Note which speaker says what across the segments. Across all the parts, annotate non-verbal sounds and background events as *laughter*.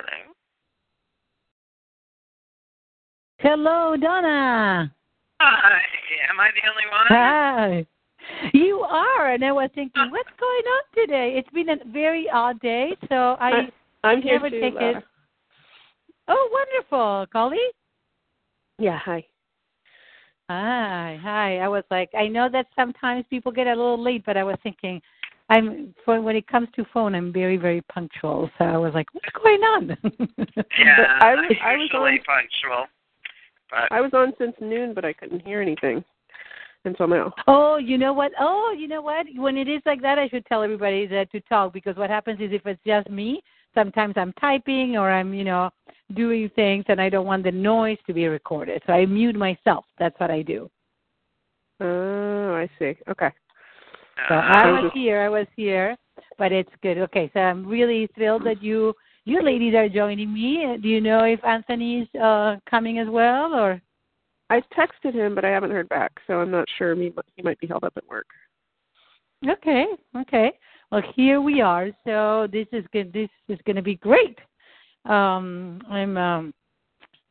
Speaker 1: Hello.
Speaker 2: Hello, Donna.
Speaker 1: Hi. Am I the only one?
Speaker 2: Hi. You are, and I was thinking, *laughs* what's going on today? It's been a very odd day, so I
Speaker 3: I'm here
Speaker 2: never
Speaker 3: too.
Speaker 2: take
Speaker 3: Laura.
Speaker 2: it. Oh, wonderful, Collie.
Speaker 3: Yeah, hi.
Speaker 2: Hi, hi. I was like, I know that sometimes people get a little late, but I was thinking, I'm for when it comes to phone, I'm very, very punctual. So I was like, what's going on? *laughs*
Speaker 1: Yeah,
Speaker 3: I
Speaker 1: I'm
Speaker 3: was- *laughs* I was
Speaker 1: usually
Speaker 3: on-
Speaker 1: punctual. But
Speaker 3: I was on since noon, but I couldn't hear anything until now.
Speaker 2: Oh, you know what? Oh, you know what? When it is like that, I should tell everybody that to talk because what happens is if it's just me, sometimes I'm typing or I'm, you know, doing things and I don't want the noise to be recorded. So I mute myself. That's what I do.
Speaker 3: Oh, I see. Okay.
Speaker 2: So *laughs* I was here, I was here, but it's good. Okay, so I'm really thrilled that you you ladies are joining me. Do you know if Anthony's uh coming as well or
Speaker 3: I texted him, but I haven't heard back, so I'm not sure. He might, he might be held up at work.
Speaker 2: Okay, okay. Well, here we are. So this is good. This is going to be great. Um, I'm. Um,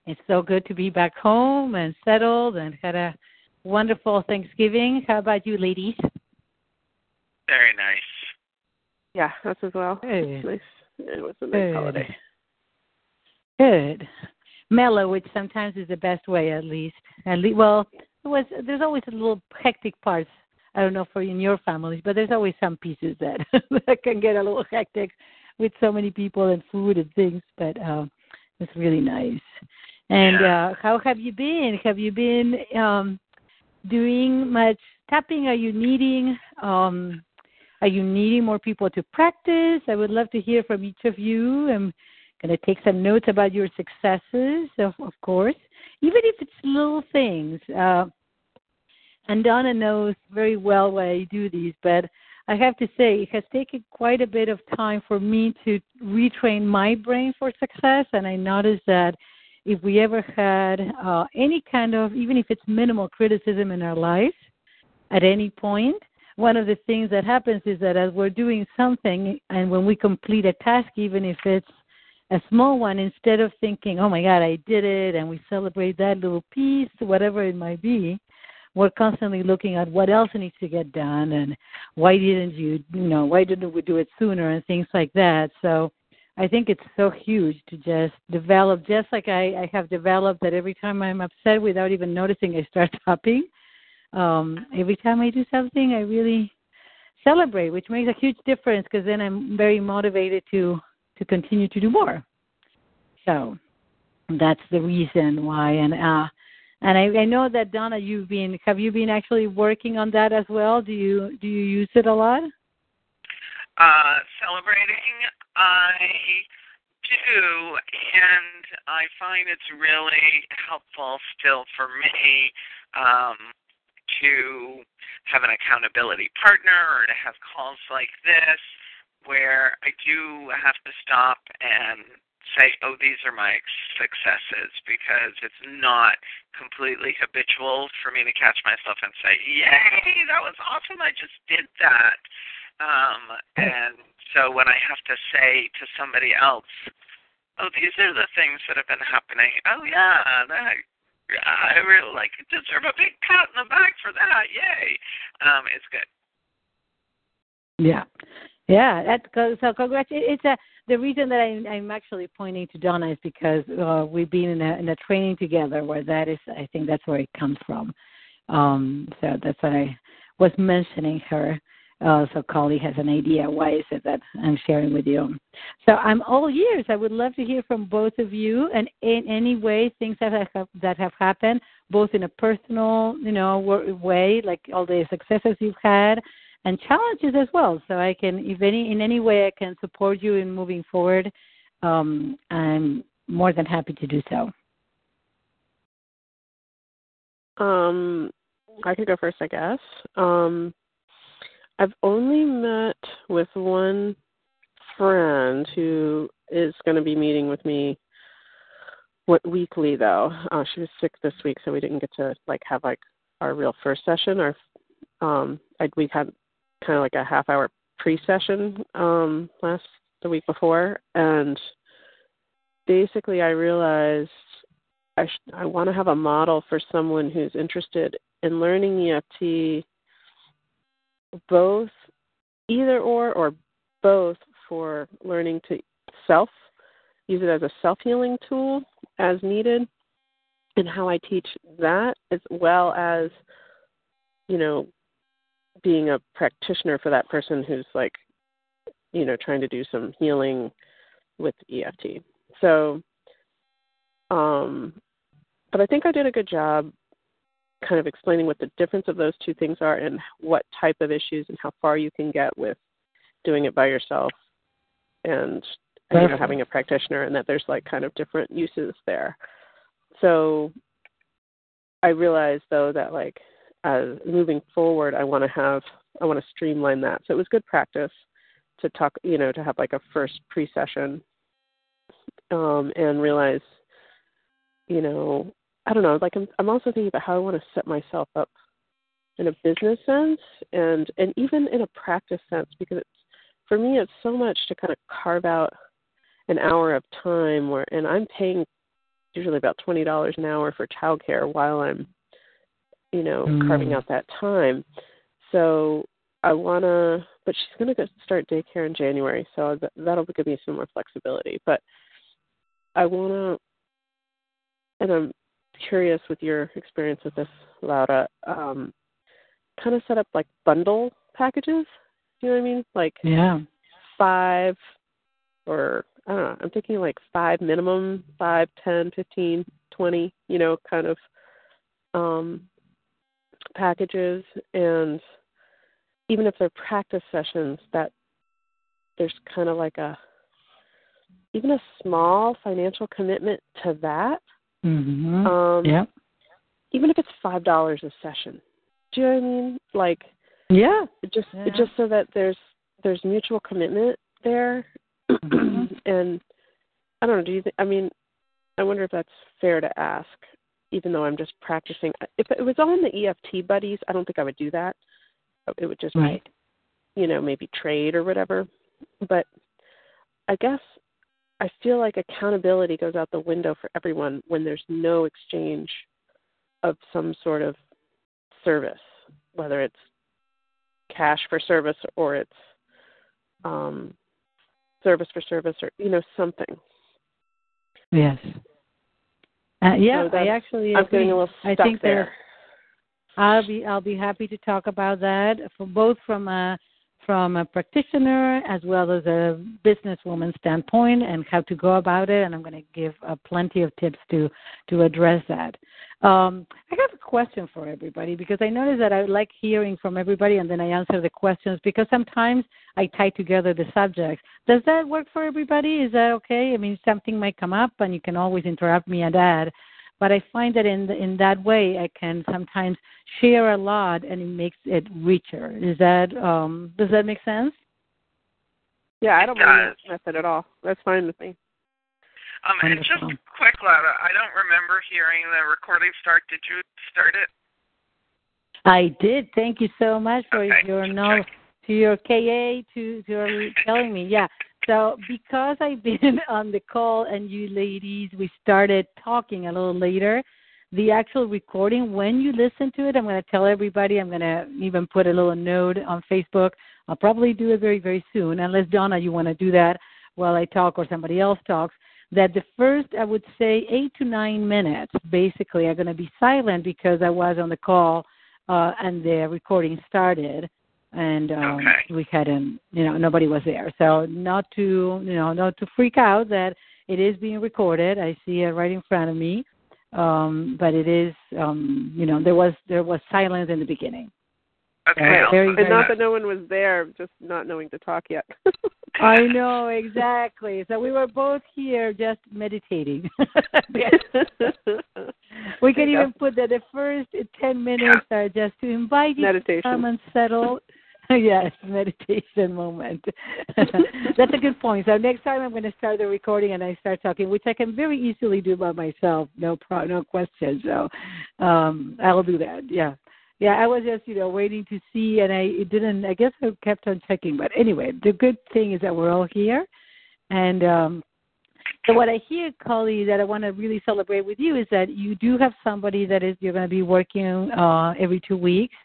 Speaker 2: it's so good to be back home and settled and had a wonderful Thanksgiving. How about you, ladies?
Speaker 1: Very nice.
Speaker 3: Yeah, us as well.
Speaker 2: Good.
Speaker 3: Nice. It was a nice
Speaker 2: Good.
Speaker 3: holiday.
Speaker 2: Good. Mellow, which sometimes is the best way, at least. At least, well, it was. There's always a little hectic parts. I don't know for in your families, but there's always some pieces that *laughs* that can get a little hectic with so many people and food and things. But um, it's really nice. And
Speaker 1: Yeah.
Speaker 2: uh, how have you been? Have you been um, doing much tapping? Are you needing? Um, are you needing more people to practice? I would love to hear from each of you. I'm going to take some notes about your successes, of, of course, even if it's little things. Uh, and Donna knows very well why I do these, but I have to say it has taken quite a bit of time for me to retrain my brain for success. And I noticed that if we ever had uh, any kind of, even if it's minimal criticism in our lives at any point, one of the things that happens is that as we're doing something and when we complete a task, even if it's a small one, instead of thinking, oh my God, I did it, and we celebrate that little piece, whatever it might be, we're constantly looking at what else needs to get done and why didn't you, you know, why didn't we do it sooner and things like that. So I think it's so huge to just develop, just like I, I have developed that every time I'm upset without even noticing, I start *laughs* tapping um, every time I do something, I really celebrate, which makes a huge difference because then I'm very motivated to to continue to do more. So that's the reason why. And uh, and I, I know that Donna, you've been have you been actually working on that as well? Do you do you use it a lot?
Speaker 1: Uh, celebrating, I do, and I find it's really helpful still for me um, to have an accountability partner or to have calls like this where I do have to stop and say, oh, these are my successes because it's not completely habitual for me to catch myself and say, yay, that was awesome, I just did that. Um, and so when I have to say to somebody else, oh, these are the things that have been happening. Oh, yeah, that, I really like deserve a big pat in the back for that. Yay! Um, it's good.
Speaker 2: Yeah, yeah. That's co- so. Congrats. It's a the reason that I, I'm actually pointing to Donna is because uh, we've been in a in a training together where that is. I think that's where it comes from. Um, so that's what I was mentioning her. Uh, so Collie has an idea why is it that I'm sharing with you. So I'm all ears. I would love to hear from both of you, and in any way things that have that have happened, both in a personal, you know, way, like all the successes you've had, and challenges as well. So I can, if any, in any way I can support you in moving forward, um, I'm more than happy to do so.
Speaker 3: Um, I could go first, I guess. Um, I've only met with one friend who is going to be meeting with me what weekly though. Uh, she was sick this week, so we didn't get to like have like our real first session. Our um, I, we had kind of like a half hour pre-session um, last the week before, and basically I realized I sh- I want to have a model for someone who's interested in learning EFT both either or or both for learning to self use it as a self healing tool as needed and how I teach that as well as you know being a practitioner for that person who's like you know trying to do some healing with EFT. So um but I think I did a good job kind of explaining what the difference of those two things are and what type of issues and how far you can get with doing it by yourself and you know having a practitioner and that there's like kind of different uses there. So i realized though that like uh moving forward i want to have i want to streamline that. So it was good practice to talk you know to have like a first pre-session um and realize you know I don't know, like I'm I'm also thinking about how I want to set myself up in a business sense and and even in a practice sense because it's for me it's so much to kind of carve out an hour of time where and I'm paying usually about twenty dollars an hour for childcare while I'm you know mm. carving out that time. So I want to, but she's going to start daycare in January, so that'll give me some more flexibility. But I want to, and I'm curious with your experience with this, Laura. Um, kind of set up like bundle packages. You know what I mean? Like
Speaker 2: yeah,
Speaker 3: five or I don't know. I'm thinking like five minimum, five, ten, fifteen, twenty. You know, kind of um, packages, and even if they're practice sessions, that there's kind of like a even a small financial commitment to that
Speaker 2: Mm-hmm.
Speaker 3: Um,
Speaker 2: yeah.
Speaker 3: Even if it's five dollars a session, do you know what I mean? Like,
Speaker 2: yeah,
Speaker 3: just
Speaker 2: yeah.
Speaker 3: just so that there's there's mutual commitment there, mm-hmm. *clears throat* and I don't know. Do you? Th- I mean, I wonder if that's fair to ask. Even though I'm just practicing, if it was on the EFT buddies, I don't think I would do that. It would just
Speaker 2: right.
Speaker 3: be, you know, maybe trade or whatever. But I guess I feel like accountability goes out the window for everyone when there's no exchange of some sort of service, whether it's cash for service or it's um, service for service or you know something.
Speaker 2: Yes. Uh, yeah,
Speaker 3: so
Speaker 2: I actually
Speaker 3: I'm getting a little stuck
Speaker 2: I think
Speaker 3: there.
Speaker 2: I'll be I'll be happy to talk about that for both from a from a practitioner as well as a businesswoman standpoint and how to go about it. And I'm going to give uh, plenty of tips to to address that. Um, I have a question for everybody because I notice that I like hearing from everybody and then I answer the questions because sometimes I tie together the subjects. Does that work for everybody? Is that okay? I mean, something might come up and you can always interrupt me and add but I find that in the, in that way I can sometimes share a lot and it makes it richer. Is that um, does that make sense?
Speaker 3: Yeah, I don't mind that method at all. That's fine with me.
Speaker 1: Um, and just quick, Laura, I don't remember hearing the recording start. Did you start it?
Speaker 2: I did. Thank you so much for
Speaker 1: okay.
Speaker 2: your no to your KA to to telling me. Yeah. So, because I've been *laughs* on the call and you ladies, we started talking a little later. The actual recording, when you listen to it, I'm going to tell everybody. I'm going to even put a little note on Facebook. I'll probably do it very, very soon, unless Donna, you want to do that while I talk or somebody else talks. That the first, I would say, eight to nine minutes, basically, are going to be silent because I was on the call uh, and the recording started and um,
Speaker 1: okay.
Speaker 2: we hadn't, you know, nobody was there. So not to, you know, not to freak out that it is being recorded. I see it right in front of me, um, but it is, um, you know, there was there was silence in the beginning.
Speaker 1: Okay.
Speaker 2: Uh, very,
Speaker 3: and not that no one was there, just not knowing to talk yet. *laughs*
Speaker 2: I know *laughs* exactly. So we were both here just meditating. *laughs* we can even put that the first ten minutes are just to invite you
Speaker 3: Meditation.
Speaker 2: to come and settle *laughs* yes, meditation moment. *laughs* That's a good point. So next time I'm going to start the recording and I start talking, which I can very easily do by myself, no pro, no question. So um, I'll do that. Yeah, yeah. I was just you know waiting to see, and I it didn't. I guess I kept on checking. But anyway, the good thing is that we're all here, and um, So what I hear, Cully, that I want to really celebrate with you is that you do have somebody that is you're going to be working uh, every two weeks,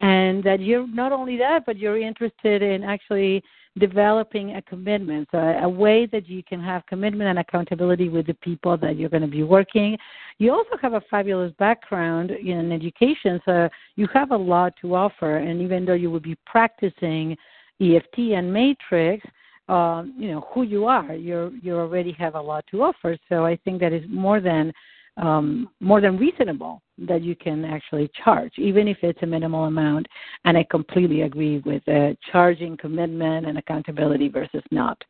Speaker 2: and that you're not only that, but you're interested in actually developing a commitment, so a, a way that you can have commitment and accountability with the people that you're going to be working. You also have a fabulous background in education, so you have a lot to offer. And even though you will be practicing EFT and Matrix, um, you know who you are. You you already have a lot to offer. So I think that is more than um, more than reasonable that you can actually charge, even if it's a minimal amount. And I completely agree with uh, charging commitment and accountability versus not.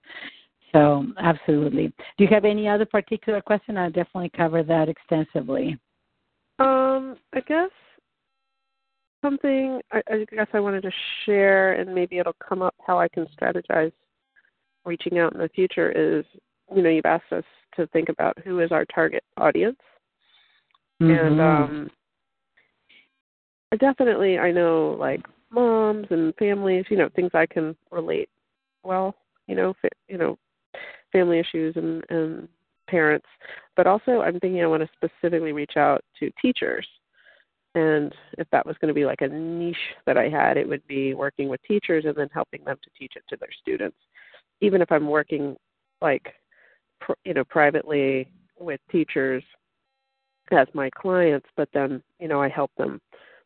Speaker 2: So absolutely. Do you have any other particular question? I'll definitely cover that extensively.
Speaker 3: Um, I guess something I, I guess I wanted to share, and maybe it'll come up how I can strategize reaching out in the future is, you know, you've asked us to think about who is our target audience. Mm-hmm. And um definitely I know like moms and families, you know, things I can relate well, you know, fa- you know, family issues and and parents, but also I'm thinking I want to specifically reach out to teachers. And if that was going to be like a niche that I had, it would be working with teachers and then helping them to teach it to their students even if I'm working like pr- you know privately with teachers as my clients, but then you know I help them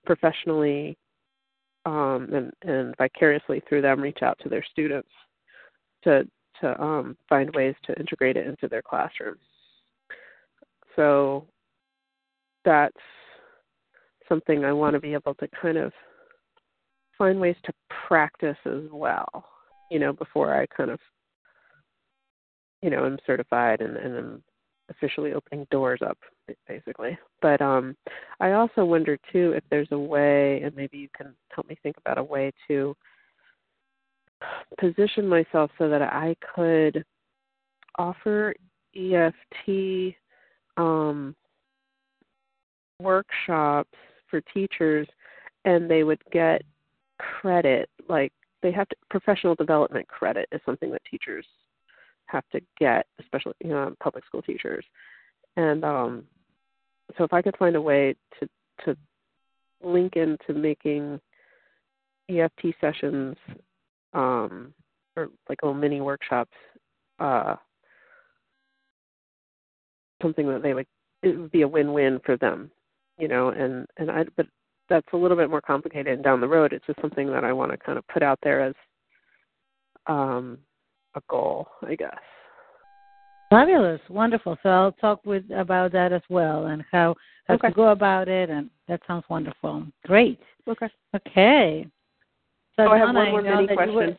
Speaker 3: professionally um, and, and vicariously through them reach out to their students to to um, find ways to integrate it into their classrooms. So that's something I want to be able to kind of find ways to practice as well you know, before I kind of, you know, am certified and, and I'm officially opening doors up, basically. But um, I also wonder too if there's a way, and maybe you can help me think about a way to position myself so that I could offer EFT um, workshops for teachers, and they would get credit like they have to professional development credit is something that teachers have to get, especially you know, public school teachers. And um, so if I could find a way to to link into making EFT sessions um, or like little mini workshops, uh, something that they would it would be a win-win for them, you know. And and I but that's a little bit more complicated and down the road. It's just something that I want to kind of put out there as um, a goal, I guess.
Speaker 2: Fabulous, wonderful. So I'll talk with about that as well and how how okay. to go about it, and that sounds wonderful. Great.
Speaker 3: Okay.
Speaker 2: Okay.
Speaker 3: So oh, I have one more mini question.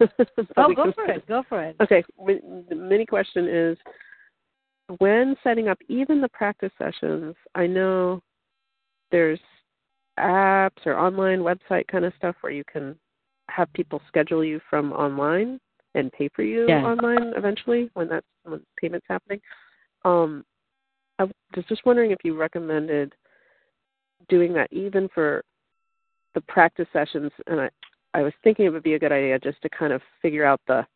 Speaker 3: *laughs*
Speaker 2: oh, go for it. Go for it.
Speaker 3: Okay. The mini question is when setting up even the practice sessions, I know there's apps or online website kind of stuff where you can have people schedule you from online and pay for you
Speaker 2: yeah.
Speaker 3: online eventually when that's when payment's happening. Um, I was just wondering if you recommended doing that even for the practice sessions, and I I was thinking it would be a good idea just to kind of figure out the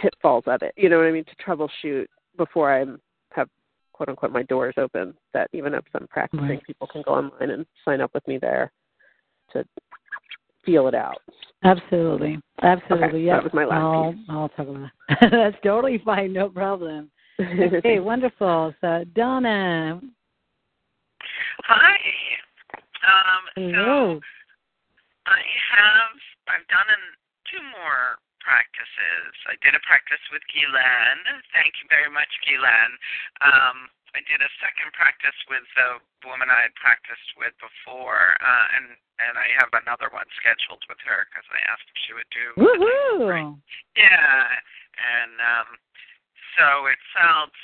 Speaker 3: pitfalls of it. You know what I mean? To troubleshoot before I have quote unquote my doors open that even if I'm practicing right. people can go online and sign up with me there to feel it out.
Speaker 2: Absolutely. Absolutely.
Speaker 3: Okay,
Speaker 2: yeah.
Speaker 3: That was my last
Speaker 2: I'll,
Speaker 3: piece.
Speaker 2: I'll talk about that. *laughs* That's totally fine, no problem. okay, *laughs* wonderful. So Donna.
Speaker 1: Hi. Um
Speaker 2: Hello.
Speaker 1: so I have I've done an, two more practices. I did a practice with Guylaine. Thank you very much, Guylaine. Um, I did a second practice with the woman I had practiced with before, uh, and and I have another one scheduled with her because I asked if she would do.
Speaker 2: Woohoo!
Speaker 1: Yeah, and um, so it felt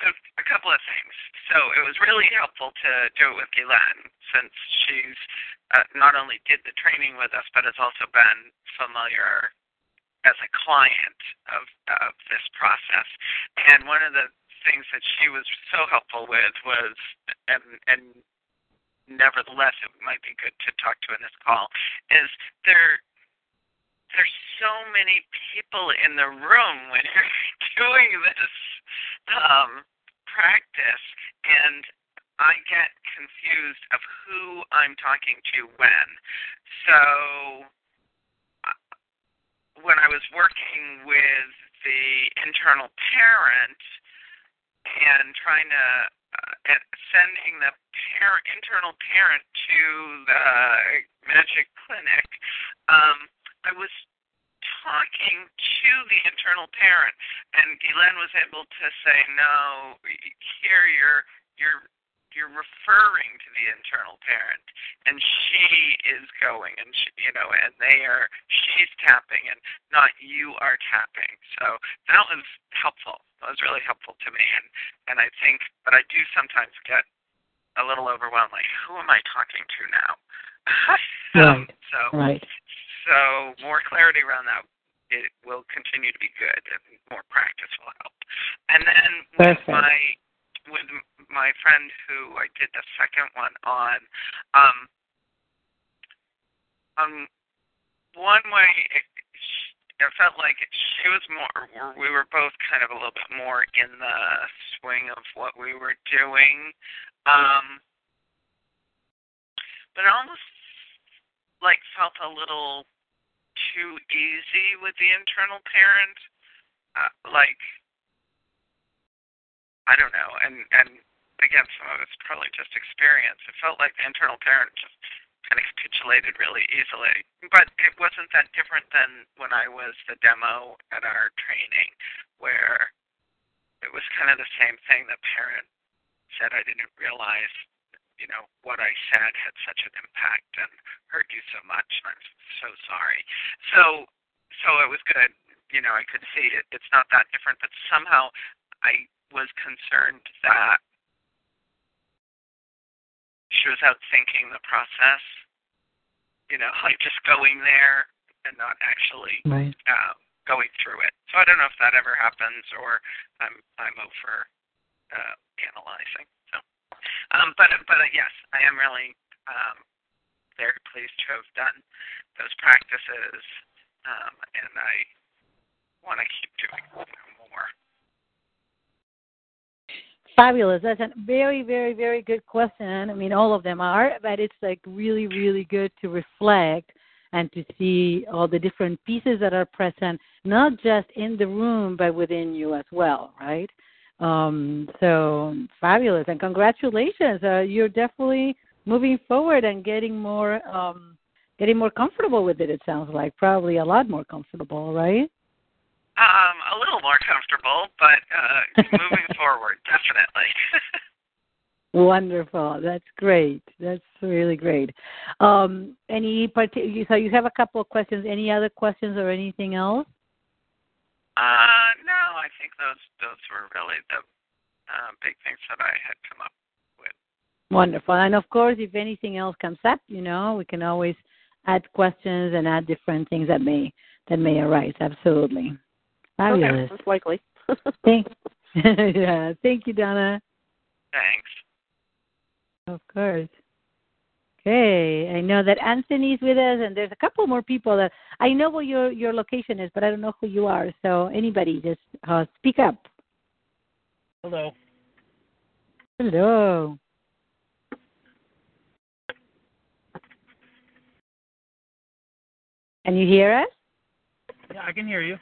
Speaker 1: so a couple of things. So it was really helpful to do it with Guylaine since she's uh, not only did the training with us, but has also been familiar as a client of of this process. And one of the things that she was so helpful with was, and and nevertheless, it might be good to talk to in this call, is there there's so many people in the room when you're *laughs* doing this um, practice, and I get confused of who I'm talking to when. So uh, when I was working with the internal parent and trying to uh, sending the parent, internal parent to the magic clinic, um, I was talking to the internal parent, and Guylaine was able to say, "No, here you're you're you're referring to the internal parent, and she is going, and she, you know, and they are she's tapping, and not you are tapping." So that was helpful. Was really helpful to me, and and I think, but I do sometimes get a little overwhelmed, like, who am I talking to now? *laughs*
Speaker 2: right.
Speaker 1: So
Speaker 2: right.
Speaker 1: So more clarity around that, it will continue to be good, and more practice will help. And then with
Speaker 2: Perfect.
Speaker 1: my with my friend who I did the second one on, um, um, one way it, it felt like she was more, we were both kind of a little bit more in the swing of what we were doing. Um, but it almost like felt a little too easy with the internal parent. Uh, like I don't know, and and again, some of it's probably just experience. It felt like the internal parent just kind of capitulated really easily, but it wasn't that different than when I was the demo at our training, where it was kind of the same thing. The parent said, "I didn't realize you know, what I said had such an impact and hurt you so much. I'm so sorry. So, so it was good. You know, I could see it. It's not that different, but somehow I was concerned that she was out thinking the process. You know, like just going there and not actually
Speaker 2: Right.
Speaker 1: uh, going through it. So I don't know if that ever happens or I'm I'm over uh, analyzing. So, um, but but uh, yes, I am really um, very pleased to have done those practices, um, and I want to keep doing more.
Speaker 2: Fabulous. That's a very, very, very good question. I mean, all of them are, but it's like really, really good to reflect and to see all the different pieces that are present, not just in the room, but within you as well, right? Um, so fabulous and congratulations. Uh, you're definitely moving forward and getting more, um, getting more comfortable with it. It sounds like probably a lot more comfortable, right?
Speaker 1: Um, a little more comfortable, but uh, *laughs* moving forward, definitely. *laughs*
Speaker 2: Wonderful. That's great. That's really great. Um, any part- so you have a couple of questions. Any other questions or anything else?
Speaker 1: uh, no, I think those those were really the uh, big things that I had come up with.
Speaker 2: Wonderful. And of course, if anything else comes up, you know, we can always add questions and add different things that may that may arise. Absolutely. Fabulous.
Speaker 3: Okay, that's likely. *laughs*
Speaker 2: Thank, *laughs* yeah. Thank you, Donna.
Speaker 1: Thanks.
Speaker 2: Of course. Okay, I know that Anthony's with us, and there's a couple more people that I know what your your location is, but I don't know who you are. So anybody, just uh, speak up.
Speaker 4: Hello.
Speaker 2: Hello. Can you hear us?
Speaker 4: Yeah, I can hear you.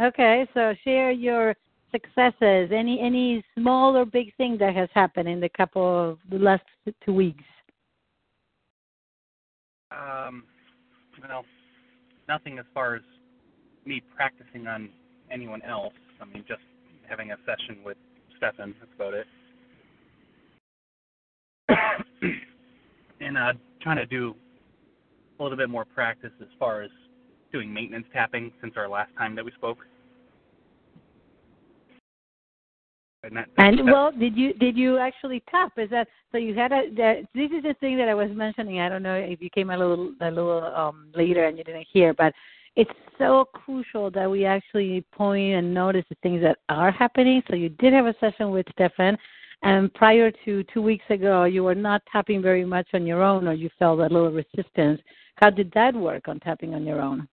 Speaker 2: Okay, so share your successes. Any any small or big thing that has happened in the couple of the last two weeks.
Speaker 4: Um, well, nothing as far as me practicing on anyone else. I mean, just having a session with Stefan. That's about it. *coughs* and uh, trying to do a little bit more practice as far as doing maintenance tapping since our last time that we spoke. And, that,
Speaker 2: And
Speaker 4: that-
Speaker 2: well, did you did you actually tap? Is that so? You had a that, this is the thing that I was mentioning. I don't know if you came a little a little um, later and you didn't hear, but it's so crucial that we actually point and notice the things that are happening. So you did have a session with Stefan, and prior to two weeks ago, you were not tapping very much on your own, or you felt a little resistance. How did that work on tapping on your own?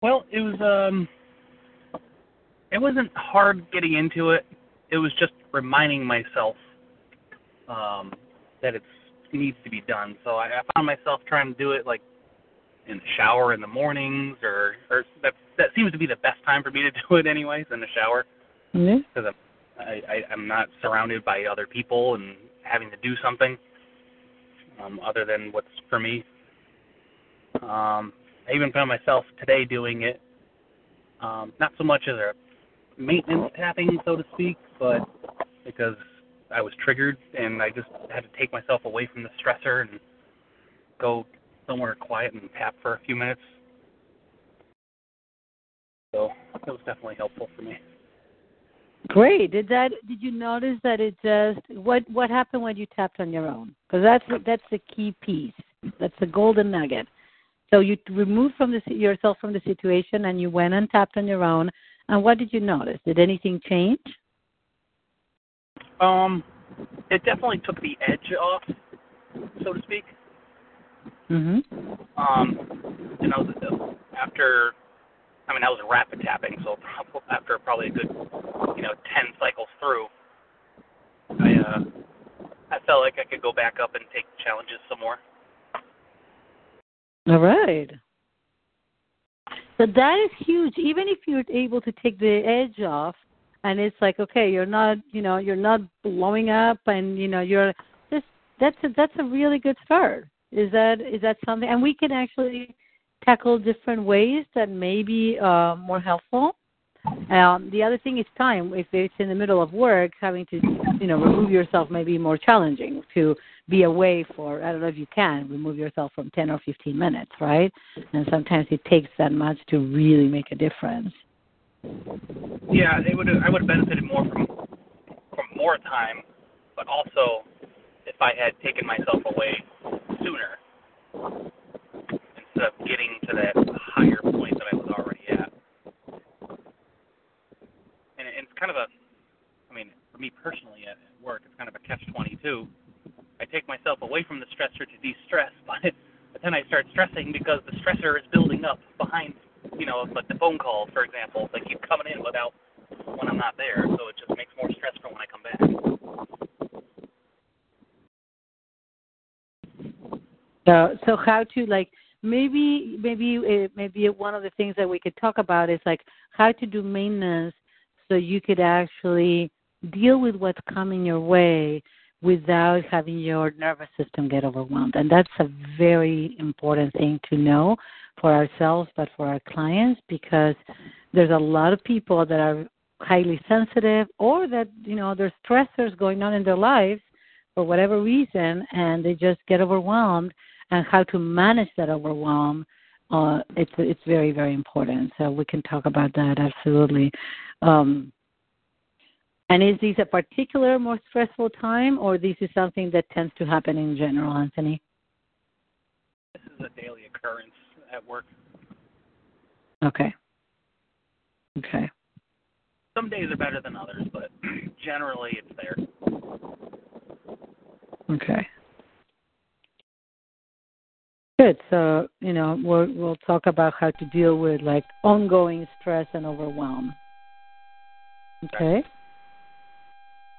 Speaker 4: Well, it was um it wasn't hard getting into it. It was just reminding myself um that it needs to be done. So I, I found myself trying to do it like in the shower in the mornings or or that that seems to be the best time for me to *laughs* do it anyways in the shower
Speaker 2: Yeah.
Speaker 4: because I'm I, I I'm not surrounded by other people and having to do something um other than what's for me. Um I even found myself today doing it um not so much as a maintenance tapping so to speak, but because I was triggered and I just had to take myself away from the stressor and go somewhere quiet and tap for a few minutes. So it was definitely helpful for me.
Speaker 2: Great. Did that? Did you notice that it just what what happened when you tapped on your own? Because that's that's the key piece. That's the golden nugget. So you removed from the yourself from the situation, and you went and tapped on your own. And what did you notice? Did anything change?
Speaker 4: Um, it definitely took the edge off, so to speak.
Speaker 2: Mhm.
Speaker 4: Um, know, the- the- after, I mean, that was rapid tapping, so *laughs* after probably a good, you know, ten cycles through, I uh, I felt like I could go back up and take challenges some more.
Speaker 2: All right. So that is huge. Even if you're able to take the edge off, and it's like, okay, you're not, you know, you're not blowing up, and you know, you're just that's a, that's a really good start. Is that is that something? And we can actually tackle different ways that may be uh, more helpful. Um, the other thing is time. If it's in the middle of work, having to, you know, remove yourself may be more challenging to be away for. I don't know if you can remove yourself from 10 or 15 minutes, right? And sometimes it takes that much to really make a difference.
Speaker 4: Yeah, it would I would have benefited more from from more time, but also if I had taken myself away sooner instead of getting to that higher point that I was already at. And it's kind of a, I mean, for me personally at work, it's kind of a catch-22. I take myself away from the stressor to de-stress, *laughs* but but then I start stressing because the stressor is building up behind, you know, like the phone calls, for example. They keep coming in without when I'm not there, so it just makes more stress for when I come back.
Speaker 2: So, so how to like maybe maybe uh, maybe one of the things that we could talk about is like how to do maintenance so you could actually deal with what's coming your way without having your nervous system get overwhelmed. And that's a very important thing to know for ourselves, but for our clients, because there's a lot of people that are highly sensitive or that, you know, there's stressors going on in their lives for whatever reason, and they just get overwhelmed. And how to manage that overwhelm, uh, it's it's very very important. So we can talk about that absolutely. Um, and is this a particular more stressful time, or this is something that tends to happen in general, Anthony?
Speaker 4: This is a daily occurrence at work.
Speaker 2: Okay. Okay.
Speaker 4: Some days are better than others, but *clears throat* generally it's there.
Speaker 2: Okay. Good. So you know we'll we'll talk about how to deal with like ongoing stress and overwhelm. Okay.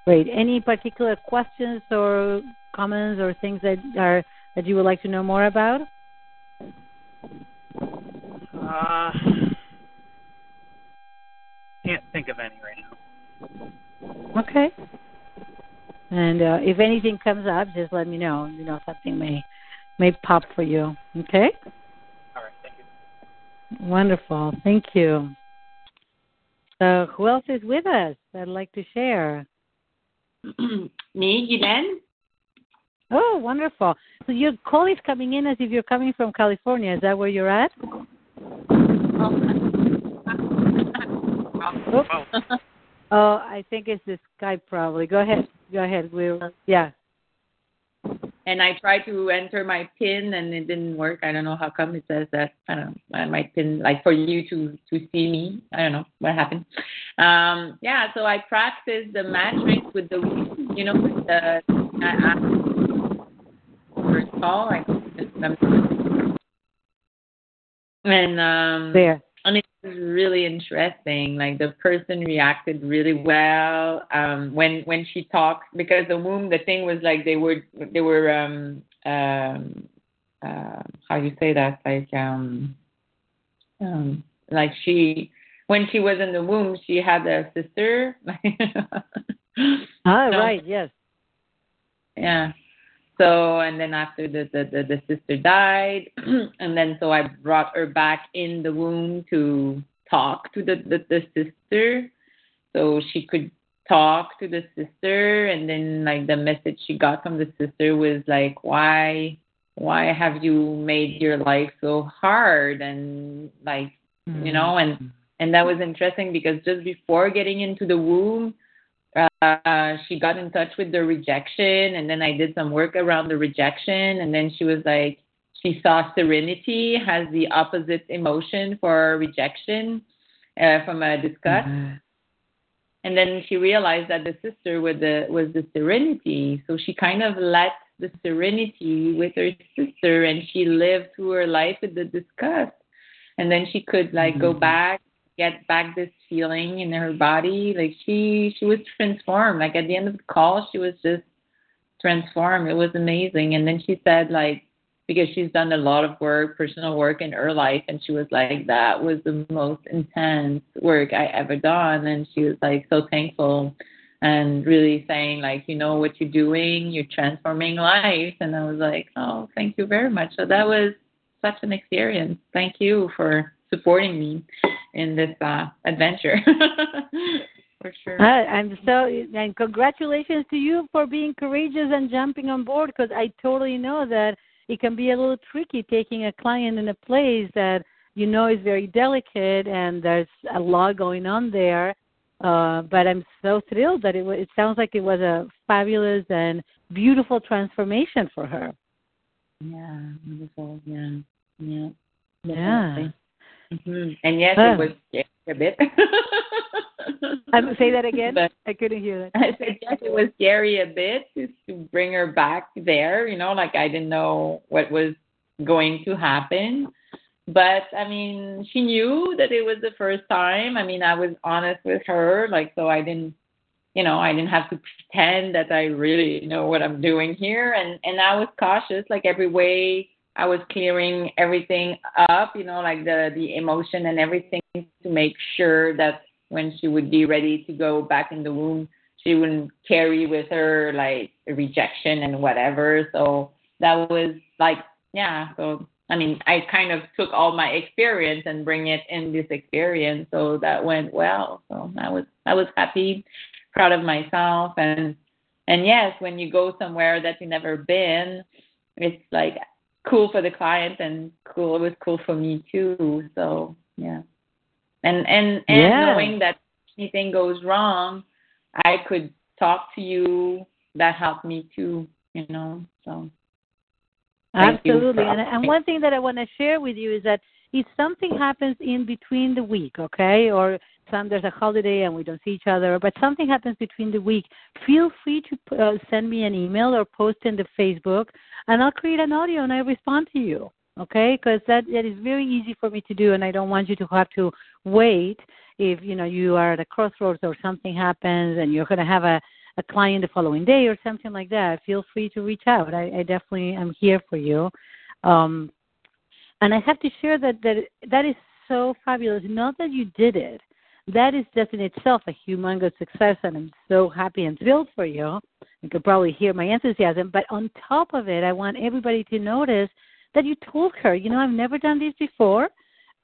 Speaker 2: Great. Any particular questions or comments or things that are that you would like to know more about?
Speaker 4: Uh, can't think of any right now.
Speaker 2: Okay. And uh, if anything comes up, just let me know. You know, something may may pop for you. Okay.
Speaker 4: All right, thank you.
Speaker 2: Wonderful. Thank you. So, who else is with us that'd like to share? *clears throat*
Speaker 5: Me, Guylaine?
Speaker 2: Oh, wonderful. So, your call is coming in as if you're coming from California. Is that where you're at?
Speaker 5: Oh. *laughs*
Speaker 2: Oh, I think it's the Skype probably. Go ahead. Go ahead. We'll, yeah.
Speaker 5: And I tried to enter my PIN and it didn't work. I don't know how come it says that. I don't know. My PIN, like for you to to see me. I don't know what happened. Um, yeah. So I practiced the matrix with the, you know, with the uh, first call. I and um
Speaker 2: there.
Speaker 5: And it was really interesting. Like the person reacted really well um, when when she talked because the womb. The thing was like they were they were um, um, uh, how you say that like um, um, like she when she was in the womb she had a sister. *laughs*
Speaker 2: ah,
Speaker 5: so,
Speaker 2: right. Yes.
Speaker 5: Yeah. So and then after the the, the, the sister died, *clears throat* and then so I brought her back in the womb to talk to the, the the sister, so she could talk to the sister, and then like the message she got from the sister was like, why why have you made your life so hard and like mm-hmm. you know and and that was interesting because just before getting into the womb uh, she got in touch with the rejection, and then I did some work around the rejection, and then she was like, she saw serenity has the opposite emotion for rejection uh, from a disgust. Mm-hmm. And then she realized that the sister was the was the serenity, so she kind of let the serenity with her sister, and she lived through her life with the disgust. And then she could like mm-hmm. go back get back this feeling in her body. Like she she was transformed. Like at the end of the call, she was just transformed. It was amazing. And then she said like because she's done a lot of work, personal work in her life, and she was like that was the most intense work I ever done. And she was like so thankful and really saying like you know what you're doing you're transforming life and i was like oh thank you very much so that was such an experience thank you for supporting me in this uh, adventure. *laughs* for sure. Uh,
Speaker 2: I'm so and congratulations to you for being courageous and jumping on board because I totally know that it can be a little tricky taking a client in a place that you know is very delicate and there's a lot going on there. Uh, but I'm so thrilled that it it sounds like it was a fabulous and beautiful transformation for her.
Speaker 5: Yeah, beautiful. Yeah, yeah,
Speaker 2: yeah.
Speaker 5: Mm-hmm. And yes, it was scary a bit. *laughs*
Speaker 2: um, say that again.
Speaker 5: But
Speaker 2: I couldn't hear that.
Speaker 5: I said yes, it was scary a bit to, to bring her back there. You know, like I didn't know what was going to happen. But I mean, she knew that it was the first time. I mean, I was honest with her, like so I didn't you know, I didn't have to pretend that I really know what I'm doing here and and I was cautious like every way I was clearing everything up, you know, like the the emotion and everything to make sure that when she would be ready to go back in the womb, she wouldn't carry with her like rejection and whatever. So that was like, yeah. So I mean, I kind of took all my experience and bring it in this experience. So that went well. So I was I was happy, proud of myself, and and yes, when you go somewhere that you've never been, it's like cool for the client and cool it was cool for me too so yeah. And and and
Speaker 2: yeah.
Speaker 5: knowing that anything goes wrong i could talk to you that helped me too you know so.
Speaker 2: Absolutely. And and one thing that i want to share with you is that if something happens in between the week okay or there's a holiday and we don't see each other, but something happens between the week, feel free to uh, send me an email or post in the Facebook, and I'll create an audio and I respond to you. Okay, because that that is very easy for me to do, and I don't want you to have to wait if you know you are at a crossroads or something happens and you're going to have a a client the following day or something like that. Feel free to reach out. I, I definitely am here for you. Um, and I have to share that that that is so fabulous. Not that you did it, that is just in itself a humongous success, and I'm so happy and thrilled for you. You could probably hear my enthusiasm, but on top of it, I want everybody to notice that you told her, you know, I've never done this before,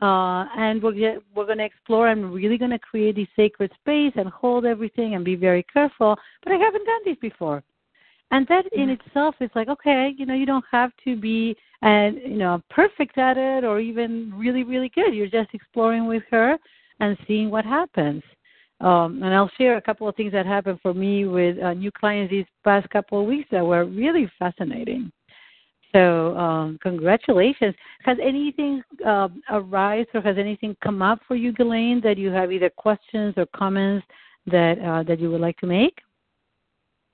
Speaker 2: uh, and we're we're going to explore. I'm really going to create this sacred space and hold everything and be very careful, but I haven't done this before. And that in mm-hmm. itself is like, okay, you know, you don't have to be and you know perfect at it or even really really good. You're just exploring with her and seeing what happens. Um, and I'll share a couple of things that happened for me with uh, new clients these past couple of weeks that were really fascinating. So, um, congratulations. Has anything uh, arise or has anything come up for you, Ghislaine, that you have either questions or comments that uh, that you would like to make?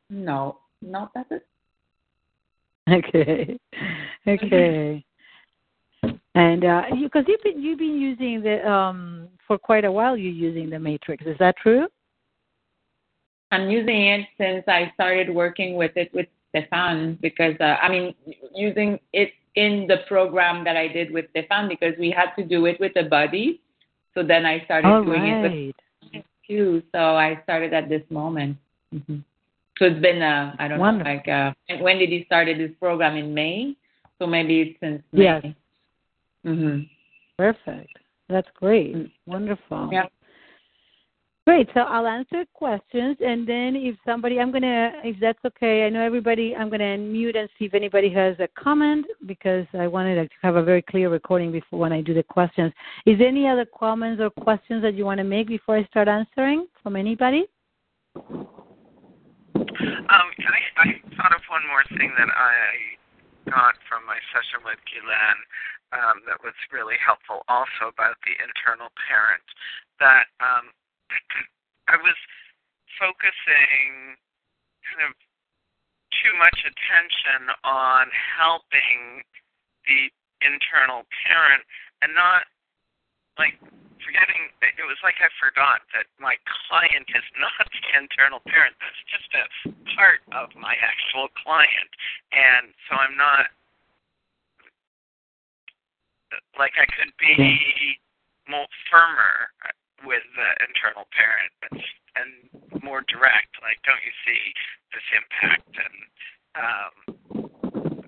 Speaker 5: No, no, that's it.
Speaker 2: Okay. Okay. *laughs* And uh because you've been you've been using the um for quite a while you're using the matrix, is that true?
Speaker 5: I'm using it since I started working with it with Stefan because uh, I mean using it in the program that I did with Stefan because we had to do it with the body. So then I started
Speaker 2: All
Speaker 5: doing
Speaker 2: right.
Speaker 5: it with too. So I started at this moment. hmm So it's been uh I don't
Speaker 2: Wonderful.
Speaker 5: know like uh when did he started this program in May? So maybe it's since May.
Speaker 2: Yes.
Speaker 5: Mhm.
Speaker 2: Perfect. That's great.
Speaker 5: Mm.
Speaker 2: Wonderful.
Speaker 5: Yeah.
Speaker 2: Great. So I'll answer questions, and then if somebody, I'm gonna, if that's okay, I know everybody. I'm gonna unmute and see if anybody has a comment because I wanted to have a very clear recording before when I do the questions. Is there any other comments or questions that you want to make before I start answering from anybody?
Speaker 1: Um, I, I thought of one more thing that I got from my session with Guylaine um, that was really helpful also about the internal parent. That um, *clears throat* I was focusing kind of too much attention on helping the internal parent and not like forgetting it was like I forgot that my client is *laughs* not the internal parent. That's just a part of my actual client. And so I'm not like I could be more firmer with the internal parent and more direct, like don't you see this impact and um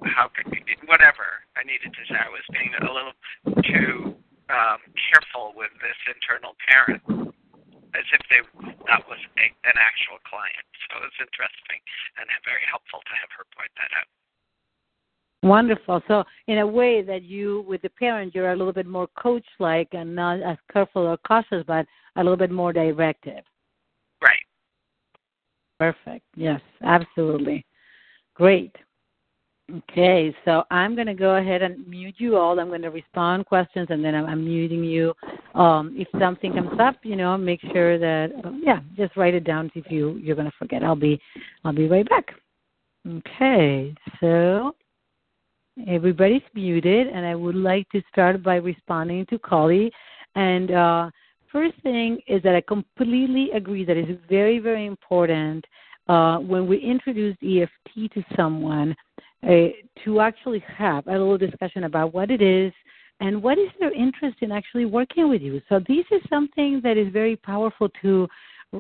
Speaker 1: how could we be? whatever I needed to say I was being a little too um, careful with this internal parent, as if they that was a, an actual client. So it's interesting and very helpful to have her point that out.
Speaker 2: Wonderful. So, in a way that you, with the parent, you're a little bit more coach-like and not as careful or cautious, but a little bit more directive.
Speaker 1: Right.
Speaker 2: Perfect. Yes, absolutely. Great. Okay, so I'm going to go ahead and mute you all. I'm going to respond questions, and then I'm, I'm muting you. Um, if something comes up, you know, make sure that uh, yeah, just write it down if you you're going to forget. I'll be I'll be right back. Okay, so everybody's muted, and I would like to start by responding to Collie. And uh, first thing is that I completely agree that it's very very important uh, when we introduce EFT to someone uh, to actually have a little discussion about what it is and what is their interest in actually working with you. So this is something that is very powerful to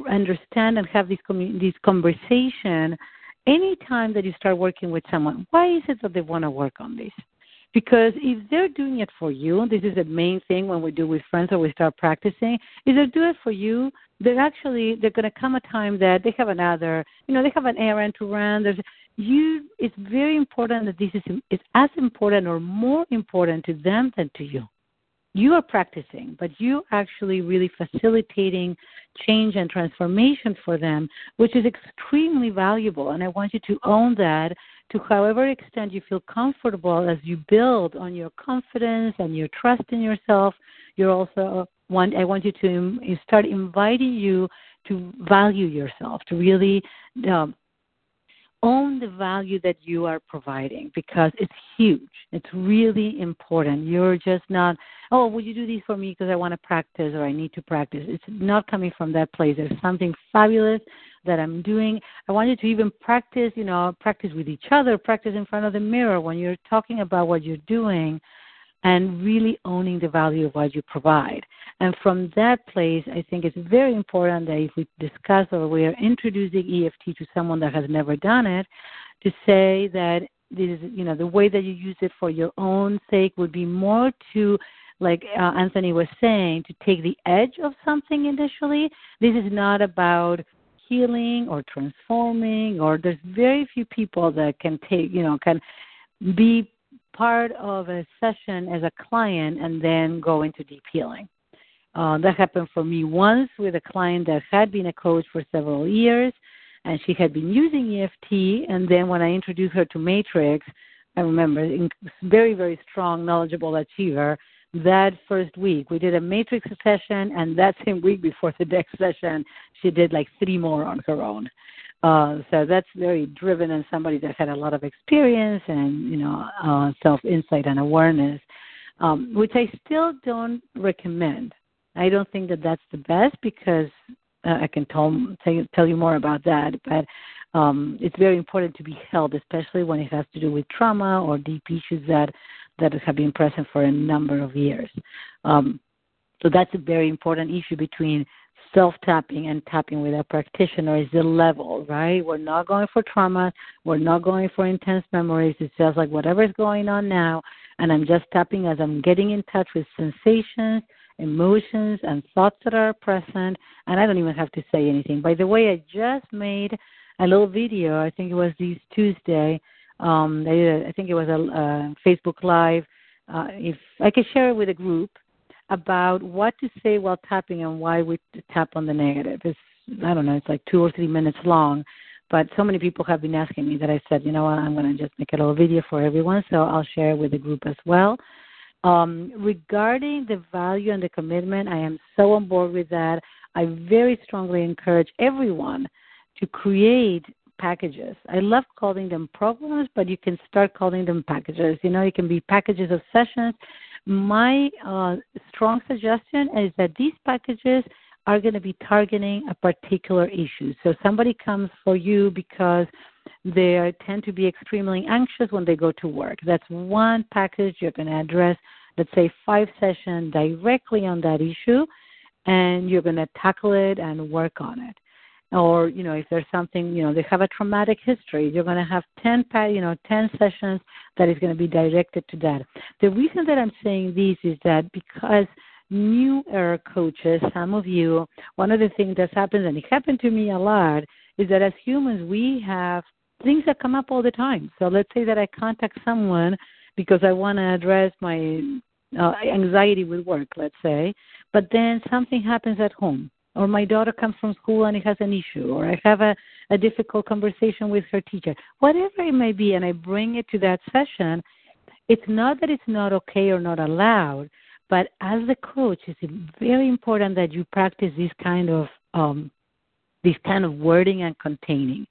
Speaker 2: understand and have this commu- this conversation anytime that you start working with someone. Why is it that they want to work on this? Because if they're doing it for you, this is the main thing when we do with friends or we start practicing, if they do it for you, they're actually they're gonna come a time that they have another you know, they have an errand to run. There's you it's very important that this is is as important or more important to them than to you. You are practicing, but you actually really facilitating change and transformation for them, which is extremely valuable. And I want you to own that to however extent you feel comfortable as you build on your confidence and your trust in yourself. You're also want I want you to start inviting you to value yourself, to really um, own the value that you are providing because it's huge. It's really important. You're just not, oh, will you do this for me because I want to practice or I need to practice? It's not coming from that place. There's something fabulous that I'm doing. I want you to even practice, you know, practice with each other, practice in front of the mirror when you're talking about what you're doing and really owning the value of what you provide. And from that place, I think it's very important that if we discuss or we are introducing EFT to someone that has never done it, to say that this is, you know, the way that you use it for your own sake would be more to, like uh, Anthony was saying, to take the edge of something initially. This is not about healing or transforming, or there's very few people that can take, you know, can be part of a session as a client and then go into deep healing. Uh, that happened for me once with a client that had been a coach for several years, and she had been using EFT. And then when I introduced her to Matrix, I remember very, very strong, knowledgeable achiever. That first week, we did a Matrix session, and that same week before the *laughs* next session, she did like three more on her own. Uh, so that's very driven and somebody that had a lot of experience and you know uh, self insight and awareness, um, which I still don't recommend. I don't think that that's the best because uh, I can tell, tell tell you more about that. But um, it's very important to be held, especially when it has to do with trauma or deep issues that that have been present for a number of years. Um, so that's a very important issue between self tapping and tapping with a practitioner is the level, right? We're not going for trauma. We're not going for intense memories. It's just like whatever is going on now, and I'm just tapping as I'm getting in touch with sensations, emotions, and thoughts that are present, and I don't even have to say anything. By the way, I just made a little video. I think it was this Tuesday. Um, I, think it was a, a Facebook Live. Uh, if I could share it with a group about what to say while tapping and why we tap on the negative. It's I don't know. It's like two or three minutes long. But so many people have been asking me that I said, you know what, I'm going to just make a little video for everyone, so I'll share it with the group as well. Um, regarding the value and the commitment, I am so on board with that. I very strongly encourage everyone to create packages. I love calling them programs, but you can start calling them packages. You know, it can be packages of sessions. My uh, strong suggestion is that these packages are going to be targeting a particular issue. So somebody comes for you because they tend to be extremely anxious when they go to work. That's one package you're going to address, let's say five sessions directly on that issue, and you're going to tackle it and work on it or you know if there's something you know they have a traumatic history you're going to have 10 you know 10 sessions that is going to be directed to that. The reason that i'm saying this is that because new era coaches some of you one of the things that happens and it happened to me a lot is that as humans we have things that come up all the time. So let's say that i contact someone because i want to address my uh, anxiety with work let's say but then something happens at home or my daughter comes from school and it has an issue, or I have a, a difficult conversation with her teacher, whatever it may be, and I bring it to that session, it's not that it's not okay or not allowed, but as the coach, it's very important that you practice this kind of um, this kind of wording and containing.